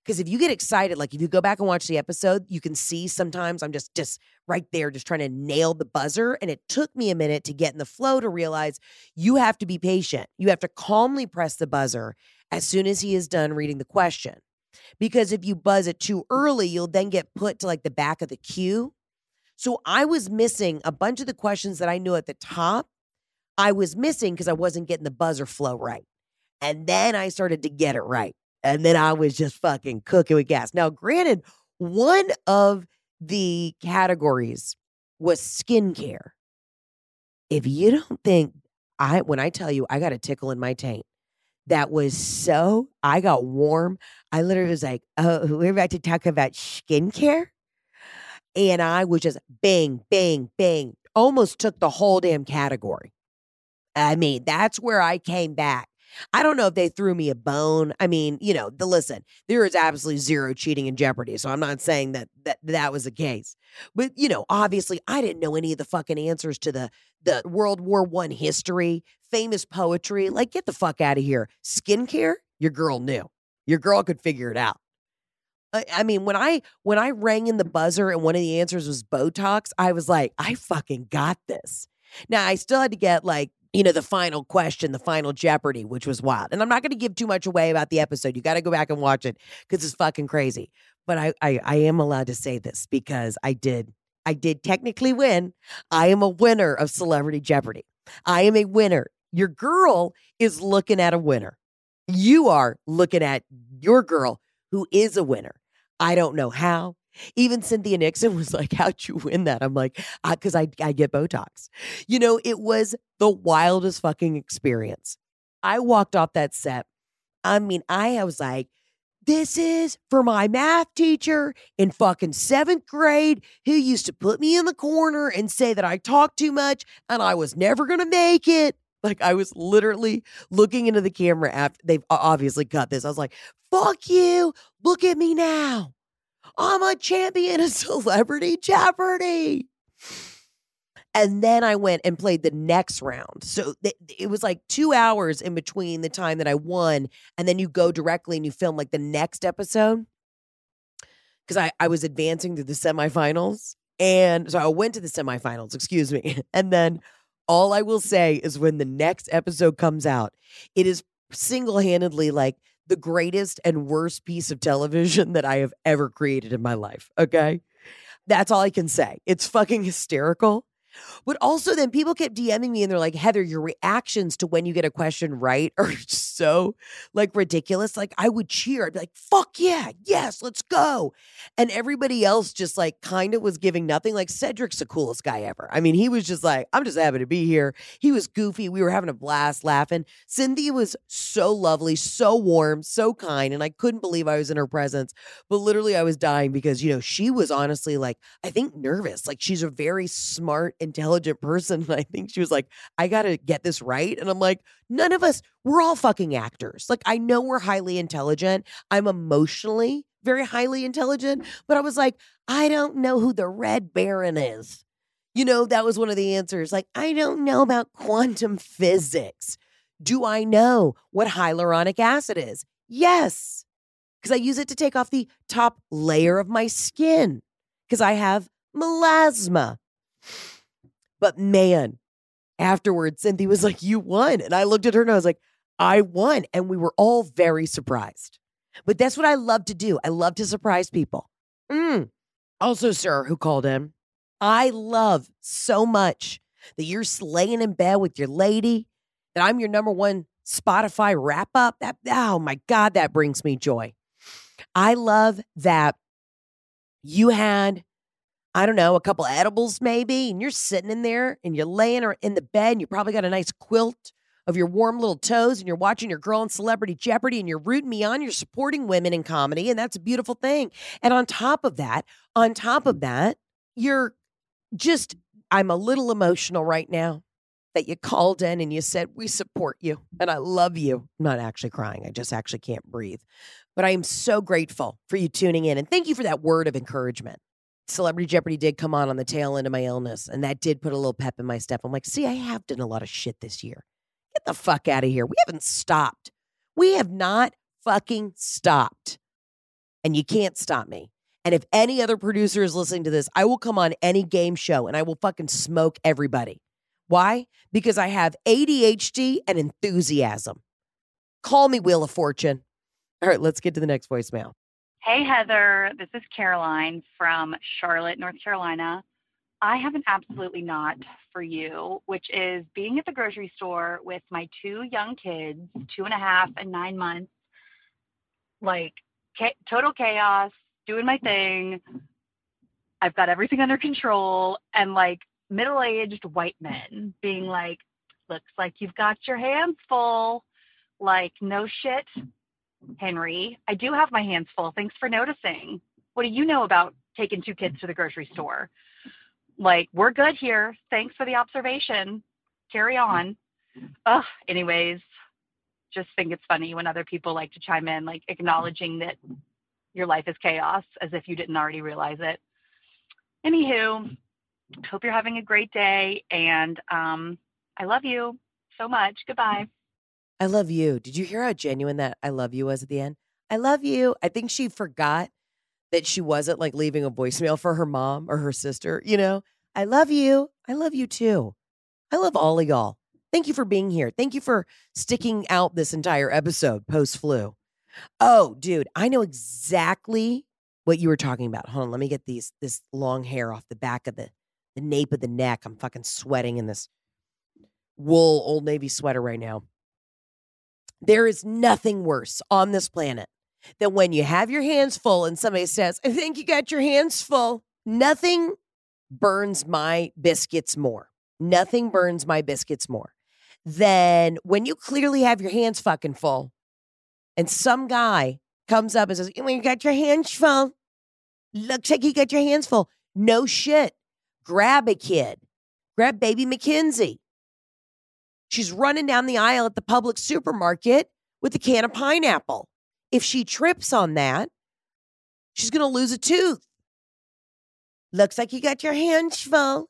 Because if you get excited, like if you go back and watch the episode, you can see sometimes I'm just just right there, just trying to nail the buzzer. And it took me a minute to get in the flow to realize you have to be patient. You have to calmly press the buzzer as soon as he is done reading the question. Because if you buzz it too early, you'll then get put to like the back of the queue. So I was missing a bunch of the questions that I knew at the top I was missing because I wasn't getting the buzzer flow right. And then I started to get it right. And then I was just fucking cooking with gas. Now, granted, one of the categories was skincare. If you don't think I, when I tell you I got a tickle in my taint, that was so, I got warm. I literally was like, oh, we're about to talk about skincare. And I was just bang, bang, bang, almost took the whole damn category. I mean, that's where I came back. I don't know if they threw me a bone. I mean, you know, the listen, there is absolutely zero cheating in Jeopardy. So I'm not saying that that that was the case. But, you know, obviously I didn't know any of the fucking answers to the the World War One history, famous poetry. Like, get the fuck out of here. Skincare, your girl knew. Your girl could figure it out. I, I mean, when I when I rang in the buzzer and one of the answers was Botox, I was like, I fucking got this. Now I still had to get like you know, the final question, the final Jeopardy, which was wild. And I'm not going to give too much away about the episode. You got to go back and watch it because it's fucking crazy. But I, I, I am allowed to say this because I did, I did technically win. I am a winner of Celebrity Jeopardy. I am a winner. Your girl is looking at a winner. You are looking at your girl who is a winner. I don't know how. Even Cynthia Nixon was like, How'd you win that? I'm like, Because I, I get Botox. You know, it was the wildest fucking experience. I walked off that set. I mean, I was like, this is for my math teacher in fucking seventh grade who used to put me in the corner and say that I talked too much and I was never going to make it. Like I was literally looking into the camera after they've obviously cut this. I was like, fuck you. Look at me now. I'm a champion of celebrity Jeopardy. And then I went and played the next round. So th- it was like two hours in between the time that I won. And then you go directly and you film like the next episode. Cause I, I was advancing to the semifinals. And so I went to the semifinals, excuse me. And then all I will say is when the next episode comes out, it is single handedly like the greatest and worst piece of television that I have ever created in my life. Okay. That's all I can say. It's fucking hysterical. But also, then people kept DMing me and they're like, Heather, your reactions to when you get a question right are so like ridiculous. Like, I would cheer. I'd be like, fuck yeah, yes, let's go. And everybody else just like kind of was giving nothing. Like, Cedric's the coolest guy ever. I mean, he was just like, I'm just happy to be here. He was goofy. We were having a blast laughing. Cynthia was so lovely, so warm, so kind. And I couldn't believe I was in her presence. But literally, I was dying because, you know, she was honestly like, I think nervous. Like, she's a very smart, intelligent person. And I think she was like, I got to get this right. And I'm like, none of us, we're all fucking actors. Like, I know we're highly intelligent. I'm emotionally very highly intelligent, but I was like, I don't know who the Red Baron is. You know, that was one of the answers. Like, I don't know about quantum physics. Do I know what hyaluronic acid is? Yes, because I use it to take off the top layer of my skin because I have melasma. But man, afterwards, Cynthia was like, You won. And I looked at her and I was like, I won. And we were all very surprised. But that's what I love to do. I love to surprise people. Mm. Also, sir, who called in, I love so much that you're laying in bed with your lady, that I'm your number one Spotify wrap up. That oh my God, that brings me joy. I love that you had, I don't know, a couple edibles maybe, and you're sitting in there and you're laying in the bed and you probably got a nice quilt of your warm little toes and you're watching your girl in celebrity jeopardy and you're rooting me on you're supporting women in comedy and that's a beautiful thing. And on top of that on top of that you're just i'm a little emotional right now that you called in and you said we support you and i love you. I'm not actually crying i just actually can't breathe. But i am so grateful for you tuning in and thank you for that word of encouragement Celebrity Jeopardy did come on on the tail end of my illness, and that did put a little pep in my step. I'm like, see, I have done a lot of shit this year. Get the fuck out of here. We haven't stopped. We have not fucking stopped. And you can't stop me. And if any other producer is listening to this, I will come on any game show and I will fucking smoke everybody. Why? Because I have ADHD and enthusiasm. Call me Wheel of Fortune. All right, let's get to the next voicemail. Hey, Heather. This is Caroline from Charlotte, North Carolina. I have an absolutely not for you, which is being at the grocery store with my two young kids, two and a half and nine months, like ca- total chaos, doing my thing. I've got everything under control, and like middle aged white men being like, looks like you've got your hands full. Like, no shit, Henry. I do have my hands full. Thanks for noticing. What do you know about taking two kids to the grocery store? like we're good here. Thanks for the observation. Carry on. Ugh, anyways, just think it's funny when other people like to chime in, like acknowledging that your life is chaos as if you didn't already realize it. Anywho, hope you're having a great day and um, I love you so much. Goodbye. I love you. Did you hear how genuine that I love you was at the end? I love you. I think she forgot that she wasn't like leaving a voicemail for her mom or her sister, you know? I love you. I love you too. I love all of y'all. Thank you for being here. Thank you for sticking out this entire episode post flu. Oh, dude, I know exactly what you were talking about. Hold on, let me get these this long hair off the back of the the nape of the neck. I'm fucking sweating in this wool old navy sweater right now. There is nothing worse on this planet than when you have your hands full and somebody says, I think you got your hands full. Nothing burns my biscuits more. Nothing burns my biscuits more than when you clearly have your hands fucking full and some guy comes up and says, When You got your hands full. Looks like you got your hands full. No shit. Grab a kid. Grab baby Mackenzie. She's running down the aisle at the public supermarket with a can of pineapple. If she trips on that, she's going to lose a tooth. Looks like you got your hands full.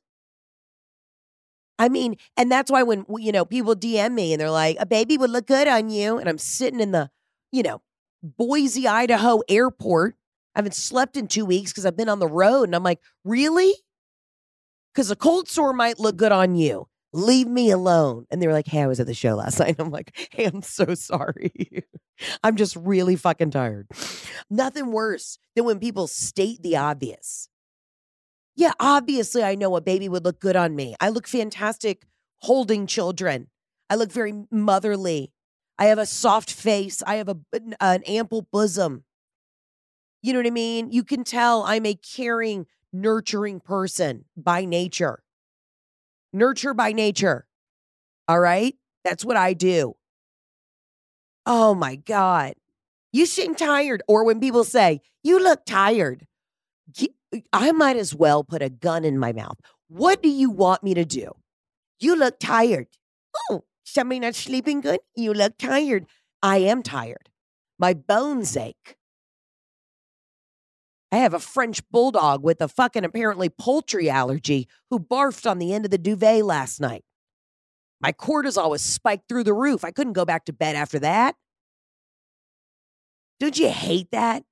I mean, and that's why when, you know, people DM me and they're like, a baby would look good on you. And I'm sitting in the, you know, Boise, Idaho airport. I haven't slept in two weeks because I've been on the road. And I'm like, really? Because a cold sore might look good on you leave me alone. And they were like, hey, I was at the show last night. I'm like, hey, I'm so sorry. I'm just really fucking tired. Nothing worse than when people state the obvious. Yeah, obviously, I know a baby would look good on me. I look fantastic holding children. I look very motherly. I have a soft face. I have a, an ample bosom. You know what I mean? You can tell I'm a caring, nurturing person by nature nurture by nature. All right. That's what I do. Oh my God. You seem tired. Or when people say, you look tired, I might as well put a gun in my mouth. What do you want me to do? You look tired. Oh, somebody not sleeping good? You look tired. I am tired. My bones ache. I have a French bulldog with a fucking apparently poultry allergy who barfed on the end of the duvet last night. My cortisol was spiked through the roof. I couldn't go back to bed after that. Don't you hate that?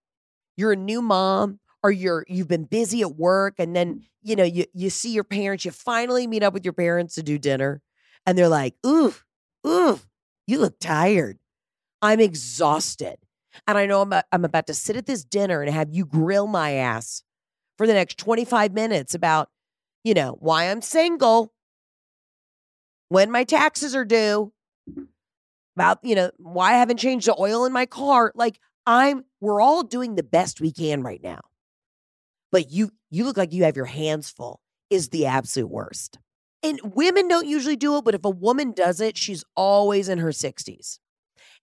You're a new mom or you're you've been busy at work and then, you know, you you see your parents, you finally meet up with your parents to do dinner and they're like, "Ooh, ooh, you look tired." I'm exhausted. And I know I'm, I'm about to sit at this dinner and have you grill my ass for the next 25 minutes about, you know, why I'm single, when my taxes are due, about, you know, why I haven't changed the oil in my car. Like I'm we're all doing the best we can right now. But you you look like you have your hands full is the absolute worst. And women don't usually do it, but if a woman does it, she's always in her 60s.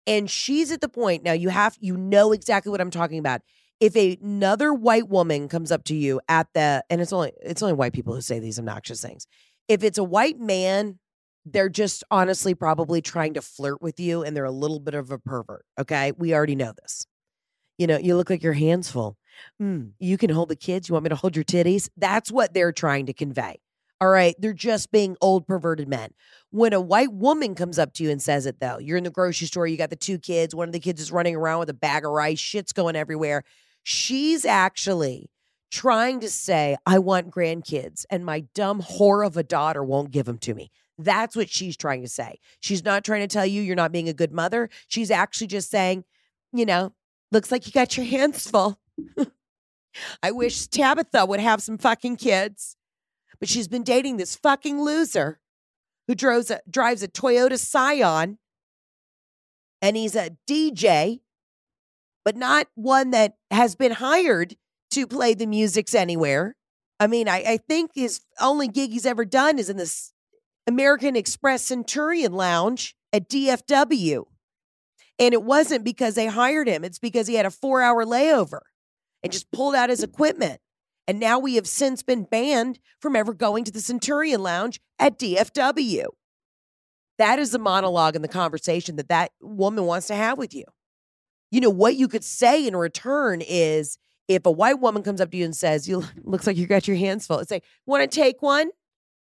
And she's at the point now you have you know exactly what I'm talking about. If another white woman comes up to you at the and it's only it's only white people who say these obnoxious things. If it's a white man, they're just honestly probably trying to flirt with you and they're a little bit of a pervert. Okay. We already know this. You know, you look like your hands full. Mm, you can hold the kids. You want me to hold your titties? That's what they're trying to convey. All right. They're just being old, perverted men. When a white woman comes up to you and says it, though, you're in the grocery store, you got the two kids, one of the kids is running around with a bag of rice, shit's going everywhere. She's actually trying to say, I want grandkids, and my dumb whore of a daughter won't give them to me. That's what she's trying to say. She's not trying to tell you you're not being a good mother. She's actually just saying, you know, looks like you got your hands full. I wish Tabitha would have some fucking kids. But she's been dating this fucking loser who drives a, drives a Toyota Scion and he's a DJ, but not one that has been hired to play the musics anywhere. I mean, I, I think his only gig he's ever done is in this American Express Centurion Lounge at DFW. And it wasn't because they hired him, it's because he had a four hour layover and just pulled out his equipment. And now we have since been banned from ever going to the Centurion Lounge at DFW. That is the monologue and the conversation that that woman wants to have with you. You know, what you could say in return is if a white woman comes up to you and says, You looks like you got your hands full, say, Want to take one?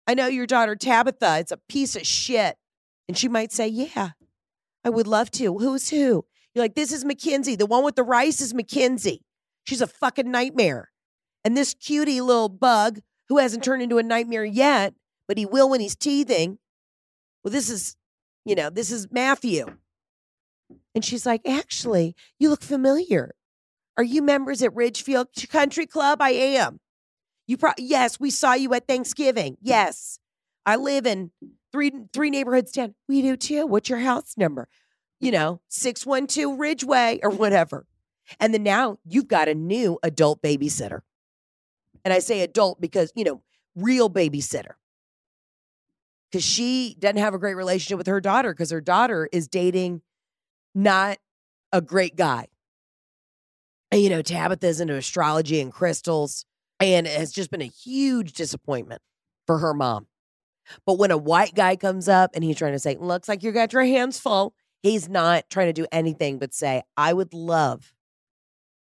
I know your daughter Tabitha, it's a piece of shit. And she might say, Yeah, I would love to. Who's who? You're like, This is Mackenzie. The one with the rice is Mackenzie. She's a fucking nightmare. And this cutie little bug who hasn't turned into a nightmare yet, but he will when he's teething. Well, this is, you know, this is Matthew. And she's like, Actually, you look familiar. Are you members at Ridgefield Country Club? I am. You pro yes, we saw you at Thanksgiving. Yes. I live in three three neighborhoods down. We do too. What's your house number? You know, 612 Ridgeway or whatever. And then now you've got a new adult babysitter. And I say adult because, you know, real babysitter. Because she doesn't have a great relationship with her daughter because her daughter is dating not a great guy. And, you know, Tabitha's into astrology and crystals and it has just been a huge disappointment for her mom. But when a white guy comes up and he's trying to say, looks like you got your hands full, he's not trying to do anything but say, I would love,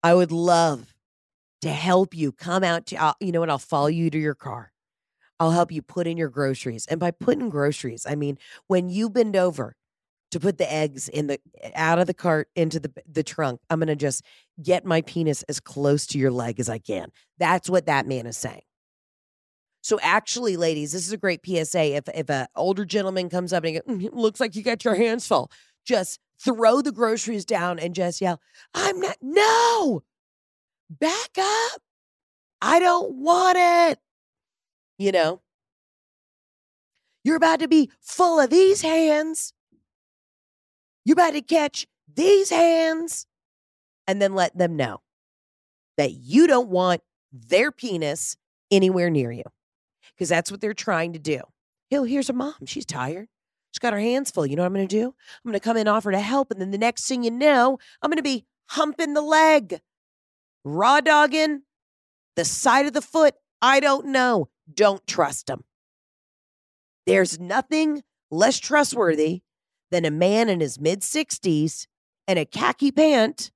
I would love to help you come out to, I'll, you know what, I'll follow you to your car. I'll help you put in your groceries. And by putting groceries, I mean, when you bend over to put the eggs in the out of the cart into the the trunk. I'm going to just get my penis as close to your leg as I can. That's what that man is saying. So actually, ladies, this is a great PSA. If if an older gentleman comes up and he goes, mm, looks like you got your hands full, just throw the groceries down and just yell, "I'm not no, back up! I don't want it." You know, you're about to be full of these hands. You better catch these hands and then let them know that you don't want their penis anywhere near you because that's what they're trying to do. Hill, here's her mom. She's tired. She's got her hands full. You know what I'm going to do? I'm going to come in, offer to help. And then the next thing you know, I'm going to be humping the leg, raw dogging the side of the foot. I don't know. Don't trust them. There's nothing less trustworthy than a man in his mid 60s and a khaki pant,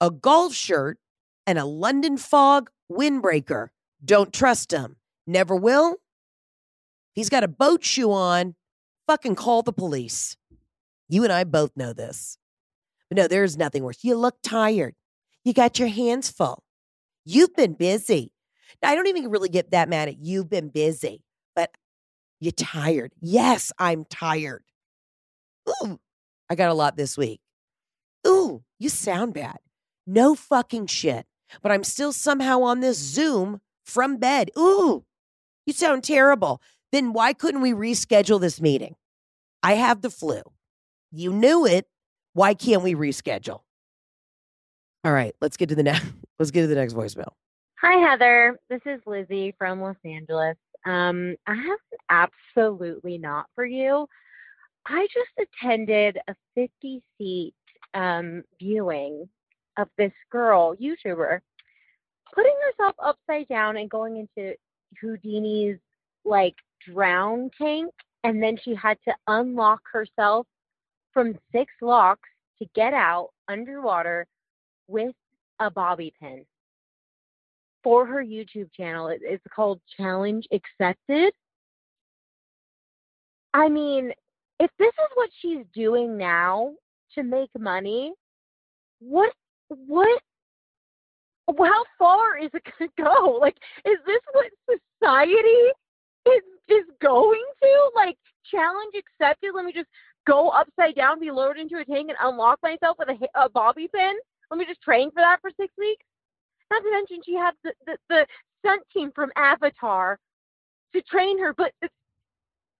a golf shirt, and a London fog windbreaker. Don't trust him. Never will. He's got a boat shoe on. Fucking call the police. You and I both know this. But no, there's nothing worse. You look tired. You got your hands full. You've been busy. I don't even really get that mad at you've been busy, but you're tired. Yes, I'm tired. Ooh, I got a lot this week. Ooh, you sound bad. No fucking shit. But I'm still somehow on this Zoom from bed. Ooh, you sound terrible. Then why couldn't we reschedule this meeting? I have the flu. You knew it. Why can't we reschedule? All right, let's get to the next. Let's get to the next voicemail. Hi, Heather. This is Lizzie from Los Angeles. Um, I have absolutely not for you. I just attended a 50 seat um, viewing of this girl, YouTuber, putting herself upside down and going into Houdini's like drown tank. And then she had to unlock herself from six locks to get out underwater with a bobby pin for her YouTube channel. It's called Challenge Accepted. I mean, if this is what she's doing now to make money, what what how far is it going to go? Like, is this what society is is going to? Like, challenge accepted. Let me just go upside down, be lowered into a tank, and unlock myself with a, a bobby pin. Let me just train for that for six weeks. Not to mention, she has the the, the stunt team from Avatar to train her. But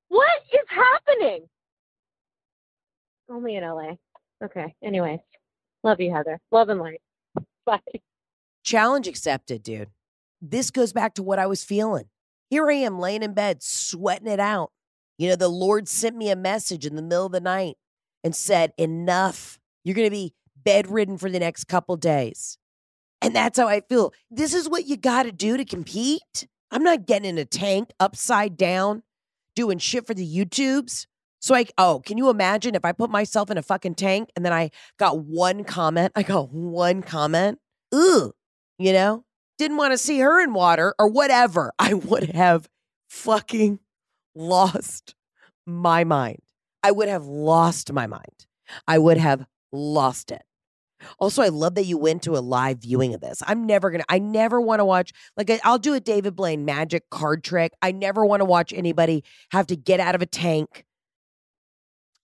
what is happening? Only in LA. Okay. Anyways, love you, Heather. Love and light. Bye. Challenge accepted, dude. This goes back to what I was feeling. Here I am laying in bed, sweating it out. You know, the Lord sent me a message in the middle of the night and said, Enough. You're going to be bedridden for the next couple days. And that's how I feel. This is what you got to do to compete. I'm not getting in a tank upside down doing shit for the YouTubes. So I oh, can you imagine if I put myself in a fucking tank and then I got one comment? I got one comment. Ooh, you know? Didn't want to see her in water or whatever. I would have fucking lost my mind. I would have lost my mind. I would have lost it. Also, I love that you went to a live viewing of this. I'm never gonna. I never want to watch like I'll do a David Blaine magic card trick. I never want to watch anybody have to get out of a tank,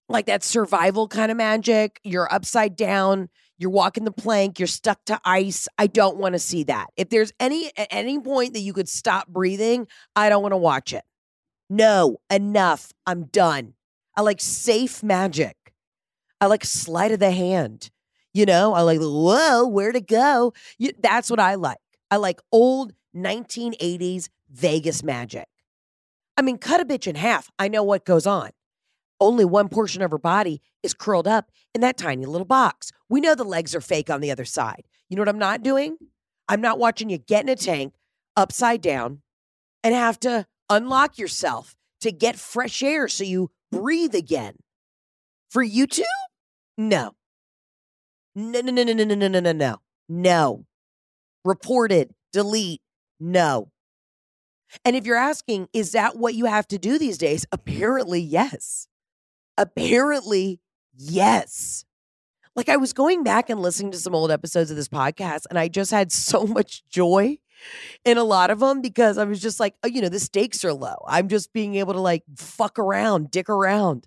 like that survival kind of magic. You're upside down. You're walking the plank. You're stuck to ice. I don't want to see that. If there's any at any point that you could stop breathing, I don't want to watch it. No, enough. I'm done. I like safe magic. I like sleight of the hand. You know, I like, whoa, where to go? You, that's what I like. I like old 1980s Vegas magic. I mean, cut a bitch in half. I know what goes on. Only one portion of her body is curled up in that tiny little box. We know the legs are fake on the other side. You know what I'm not doing? I'm not watching you get in a tank upside down and have to unlock yourself to get fresh air so you breathe again. For YouTube? No. No, no, no, no, no, no, no, no, no, no. Reported, delete, no. And if you're asking, is that what you have to do these days? Apparently, yes. Apparently, yes. Like I was going back and listening to some old episodes of this podcast, and I just had so much joy in a lot of them because I was just like, oh, you know, the stakes are low. I'm just being able to like fuck around, dick around.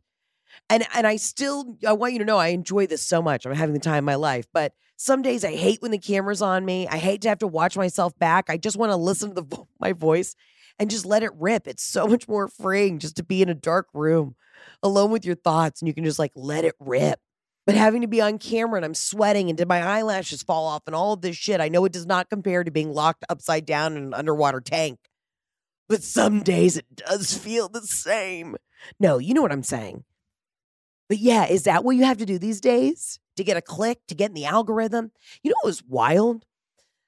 And and I still I want you to know I enjoy this so much. I'm having the time of my life. But some days I hate when the camera's on me. I hate to have to watch myself back. I just want to listen to the, my voice and just let it rip. It's so much more freeing just to be in a dark room alone with your thoughts and you can just like let it rip. But having to be on camera and I'm sweating and did my eyelashes fall off and all of this shit, I know it does not compare to being locked upside down in an underwater tank. But some days it does feel the same. No, you know what I'm saying. But yeah, is that what you have to do these days to get a click, to get in the algorithm? You know what was wild?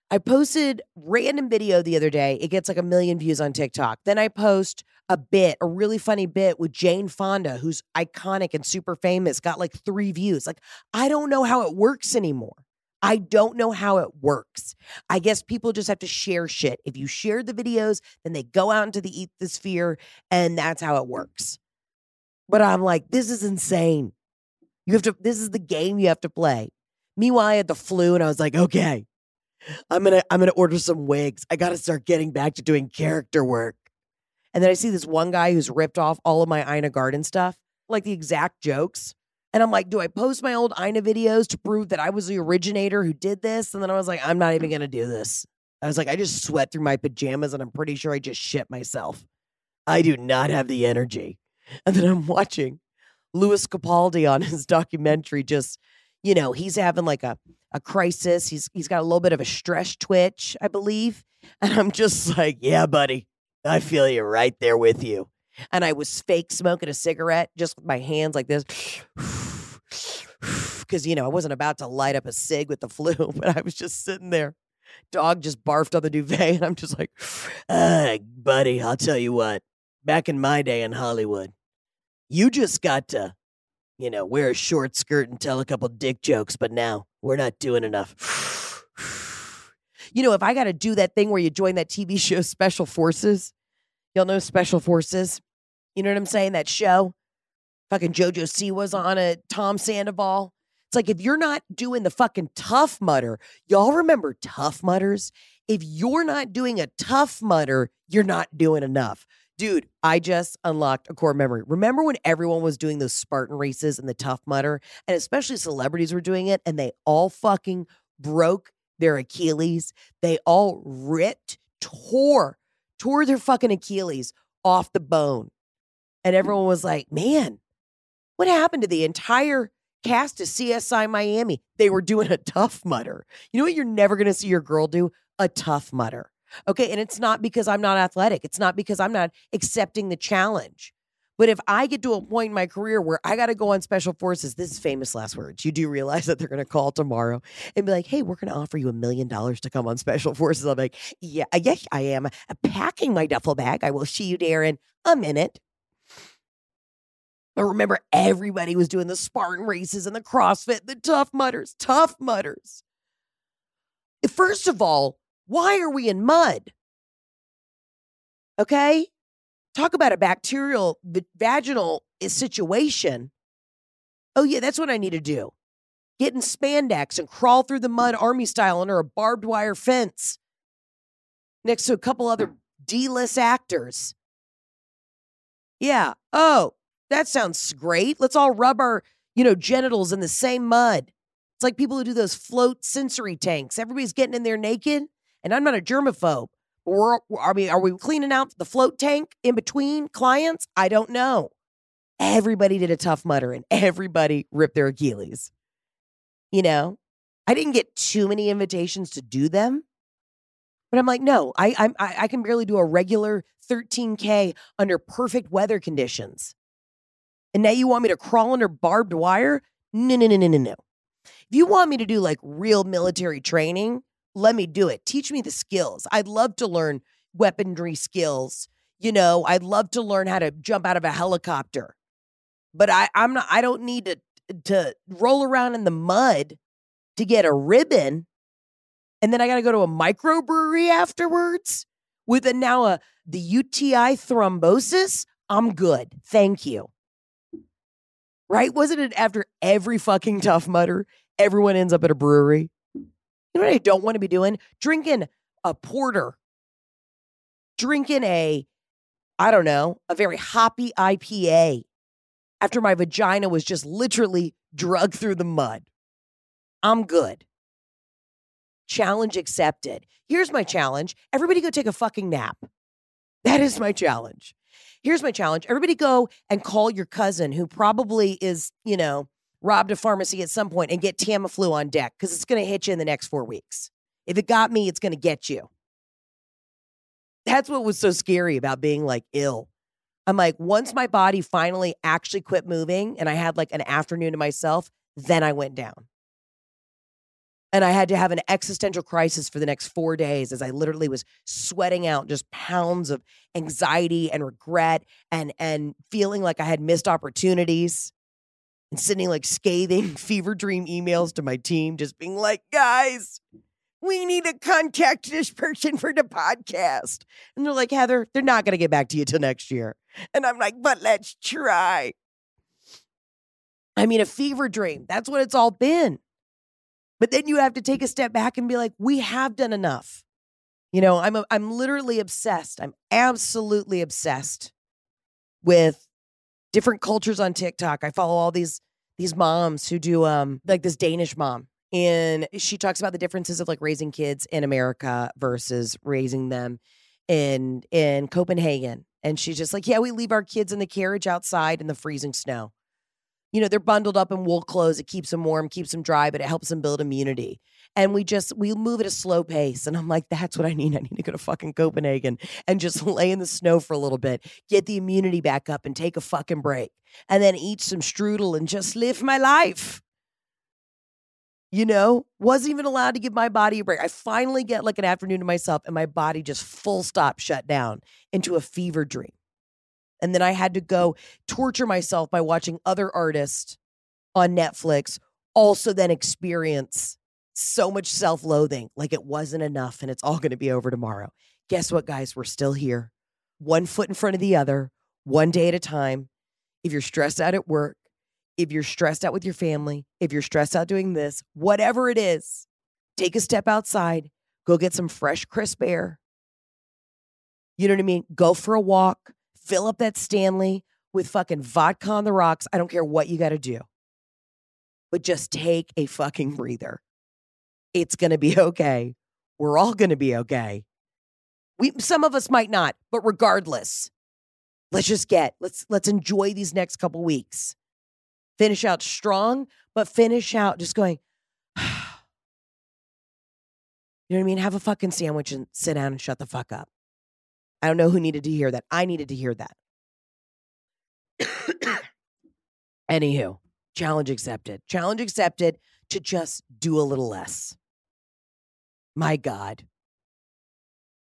I posted random video the other day. It gets like a million views on TikTok. Then I post a bit, a really funny bit with Jane Fonda, who's iconic and super famous, got like three views. Like, I don't know how it works anymore. I don't know how it works. I guess people just have to share shit. If you share the videos, then they go out into the ethosphere, and that's how it works. But I'm like, this is insane. You have to, this is the game you have to play. Meanwhile, I had the flu and I was like, okay, I'm gonna, I'm gonna order some wigs. I gotta start getting back to doing character work. And then I see this one guy who's ripped off all of my Ina Garten stuff, like the exact jokes. And I'm like, do I post my old Ina videos to prove that I was the originator who did this? And then I was like, I'm not even gonna do this. I was like, I just sweat through my pajamas and I'm pretty sure I just shit myself. I do not have the energy. And then I'm watching Lewis Capaldi on his documentary, just, you know, he's having like a, a crisis. He's he's got a little bit of a stress twitch, I believe. And I'm just like, yeah, buddy, I feel you right there with you. And I was fake smoking a cigarette just with my hands like this. Because, you know, I wasn't about to light up a cig with the flu, but I was just sitting there. Dog just barfed on the duvet. And I'm just like, buddy, I'll tell you what. Back in my day in Hollywood, you just got to, you know, wear a short skirt and tell a couple dick jokes, but now we're not doing enough. you know, if I got to do that thing where you join that TV show Special Forces, y'all know Special Forces. You know what I'm saying? That show. Fucking JoJo Siwa's on it. Tom Sandoval. It's like if you're not doing the fucking Tough Mudder, y'all remember Tough Mudders? If you're not doing a Tough Mudder, you're not doing enough. Dude, I just unlocked a core memory. Remember when everyone was doing those Spartan races and the Tough Mudder, and especially celebrities were doing it, and they all fucking broke their Achilles? They all ripped, tore, tore their fucking Achilles off the bone. And everyone was like, man, what happened to the entire cast of CSI Miami? They were doing a Tough Mudder. You know what you're never going to see your girl do? A Tough Mudder. Okay. And it's not because I'm not athletic, it's not because I'm not accepting the challenge. But if I get to a point in my career where I got to go on special forces, this is famous last words. You do realize that they're going to call tomorrow and be like, hey, we're going to offer you a million dollars to come on special forces. I'm like, yeah, yes, I am uh, packing my duffel bag. I will see you there in a minute. But remember, everybody was doing the Spartan races and the CrossFit, the Tough Mudders, Tough Mudders. First of all, why are we in mud? Okay? Talk about a bacterial vaginal eh, situation. Oh, yeah, that's what I need to do. Get in spandex and crawl through the mud army style under a barbed wire fence next to a couple other D list actors. Yeah. Oh, that sounds great. Let's all rub our, you know, genitals in the same mud. It's like people who do those float sensory tanks. Everybody's getting in there naked, and I'm not a germaphobe. Or I mean, are we cleaning out the float tank in between clients? I don't know. Everybody did a Tough Mudder, and everybody ripped their Achilles. You know, I didn't get too many invitations to do them, but I'm like, no, I I'm, I can barely do a regular 13k under perfect weather conditions. And now you want me to crawl under barbed wire? No, no, no, no, no, no. If you want me to do like real military training, let me do it. Teach me the skills. I'd love to learn weaponry skills. You know, I'd love to learn how to jump out of a helicopter. But I, I'm not I don't need to to roll around in the mud to get a ribbon. And then I gotta go to a microbrewery afterwards with a now a the UTI thrombosis. I'm good. Thank you right? Wasn't it after every fucking Tough Mudder, everyone ends up at a brewery? You know what I don't want to be doing? Drinking a porter, drinking a, I don't know, a very hoppy IPA after my vagina was just literally drugged through the mud. I'm good. Challenge accepted. Here's my challenge everybody go take a fucking nap. That is my challenge. Here's my challenge. Everybody go and call your cousin who probably is, you know, robbed a pharmacy at some point and get Tamiflu on deck because it's going to hit you in the next four weeks. If it got me, it's going to get you. That's what was so scary about being like ill. I'm like, once my body finally actually quit moving and I had like an afternoon to myself, then I went down. And I had to have an existential crisis for the next four days as I literally was sweating out just pounds of anxiety and regret and and feeling like I had missed opportunities and sending like scathing fever dream emails to my team, just being like, guys, we need to contact this person for the podcast. And they're like, Heather, they're not going to get back to you till next year. And I'm like, but let's try. I mean, a fever dream. That's what it's all been. But then you have to take a step back and be like, we have done enough. You know, I'm a, I'm literally obsessed. I'm absolutely obsessed with different cultures on TikTok. I follow all these these moms who do um like this Danish mom. And she talks about the differences of like raising kids in America versus raising them in in Copenhagen. And she's just like, yeah, we leave our kids in the carriage outside in the freezing snow. You know, they're bundled up in wool clothes. It keeps them warm, keeps them dry, but it helps them build immunity. And we just we move at a slow pace. And I'm like, that's what I need. I need to go to fucking Copenhagen and just lay in the snow for a little bit, get the immunity back up and take a fucking break. And then eat some strudel and just live my life you know, wasn't even allowed to give my body a break. I finally get like an afternoon to myself, and my body just full stop shut down into a fever dream. And then I had to go torture myself by watching other artists on Netflix also then experience so much self loathing like it wasn't enough and it's all going to be over tomorrow. Guess what, guys? We're still here, one foot in front of the other, one day at a time. If you're stressed out at work, if you're stressed out with your family, if you're stressed out doing this, whatever it is, take a step outside, go get some fresh, crisp air. You know what I mean? Go for a walk, fill up that Stanley with fucking vodka on the rocks. I don't care what you got to do, but just take a fucking breather. It's going to be okay. We're all going to be okay. We, some of us might not, but regardless, let's just get, let's, let's enjoy these next couple weeks finish out strong, but finish out just going, you know what I mean? Have a fucking sandwich and sit down and shut the fuck up. I don't know who needed to hear that. I needed to hear that. Anywho, challenge accepted. Challenge accepted to just do a little less. My God.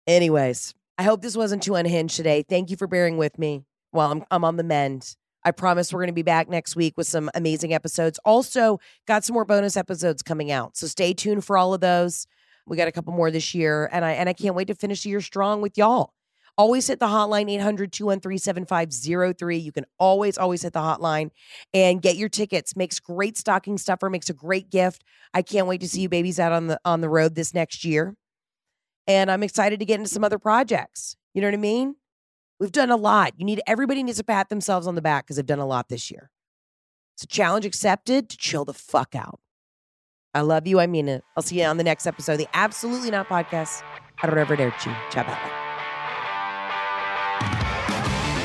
Anyways, I hope this wasn't too unhinged today. Thank you for bearing with me while I'm, I'm on the mend. I promise we're going to be back next week with some amazing episodes. Also, got some more bonus episodes coming out. So stay tuned for all of those. We got a couple more this year and I and I can't wait to finish the year strong with y'all. Always hit the hotline 800-213-7503. You can always always hit the hotline and get your tickets. Makes great stocking stuffer, makes a great gift. I can't wait to see you babies out on the on the road this next year. And I'm excited to get into some other projects. You know what I mean? We've done a lot. You need everybody needs to pat themselves on the back because they've done a lot this year. It's a challenge accepted to chill the fuck out. I love you. I mean it. I'll see you on the next episode of the Absolutely Not podcast. Arrivederci. Ciao, bye.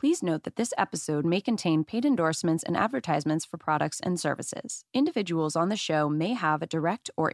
Please note that this episode may contain paid endorsements and advertisements for products and services. Individuals on the show may have a direct or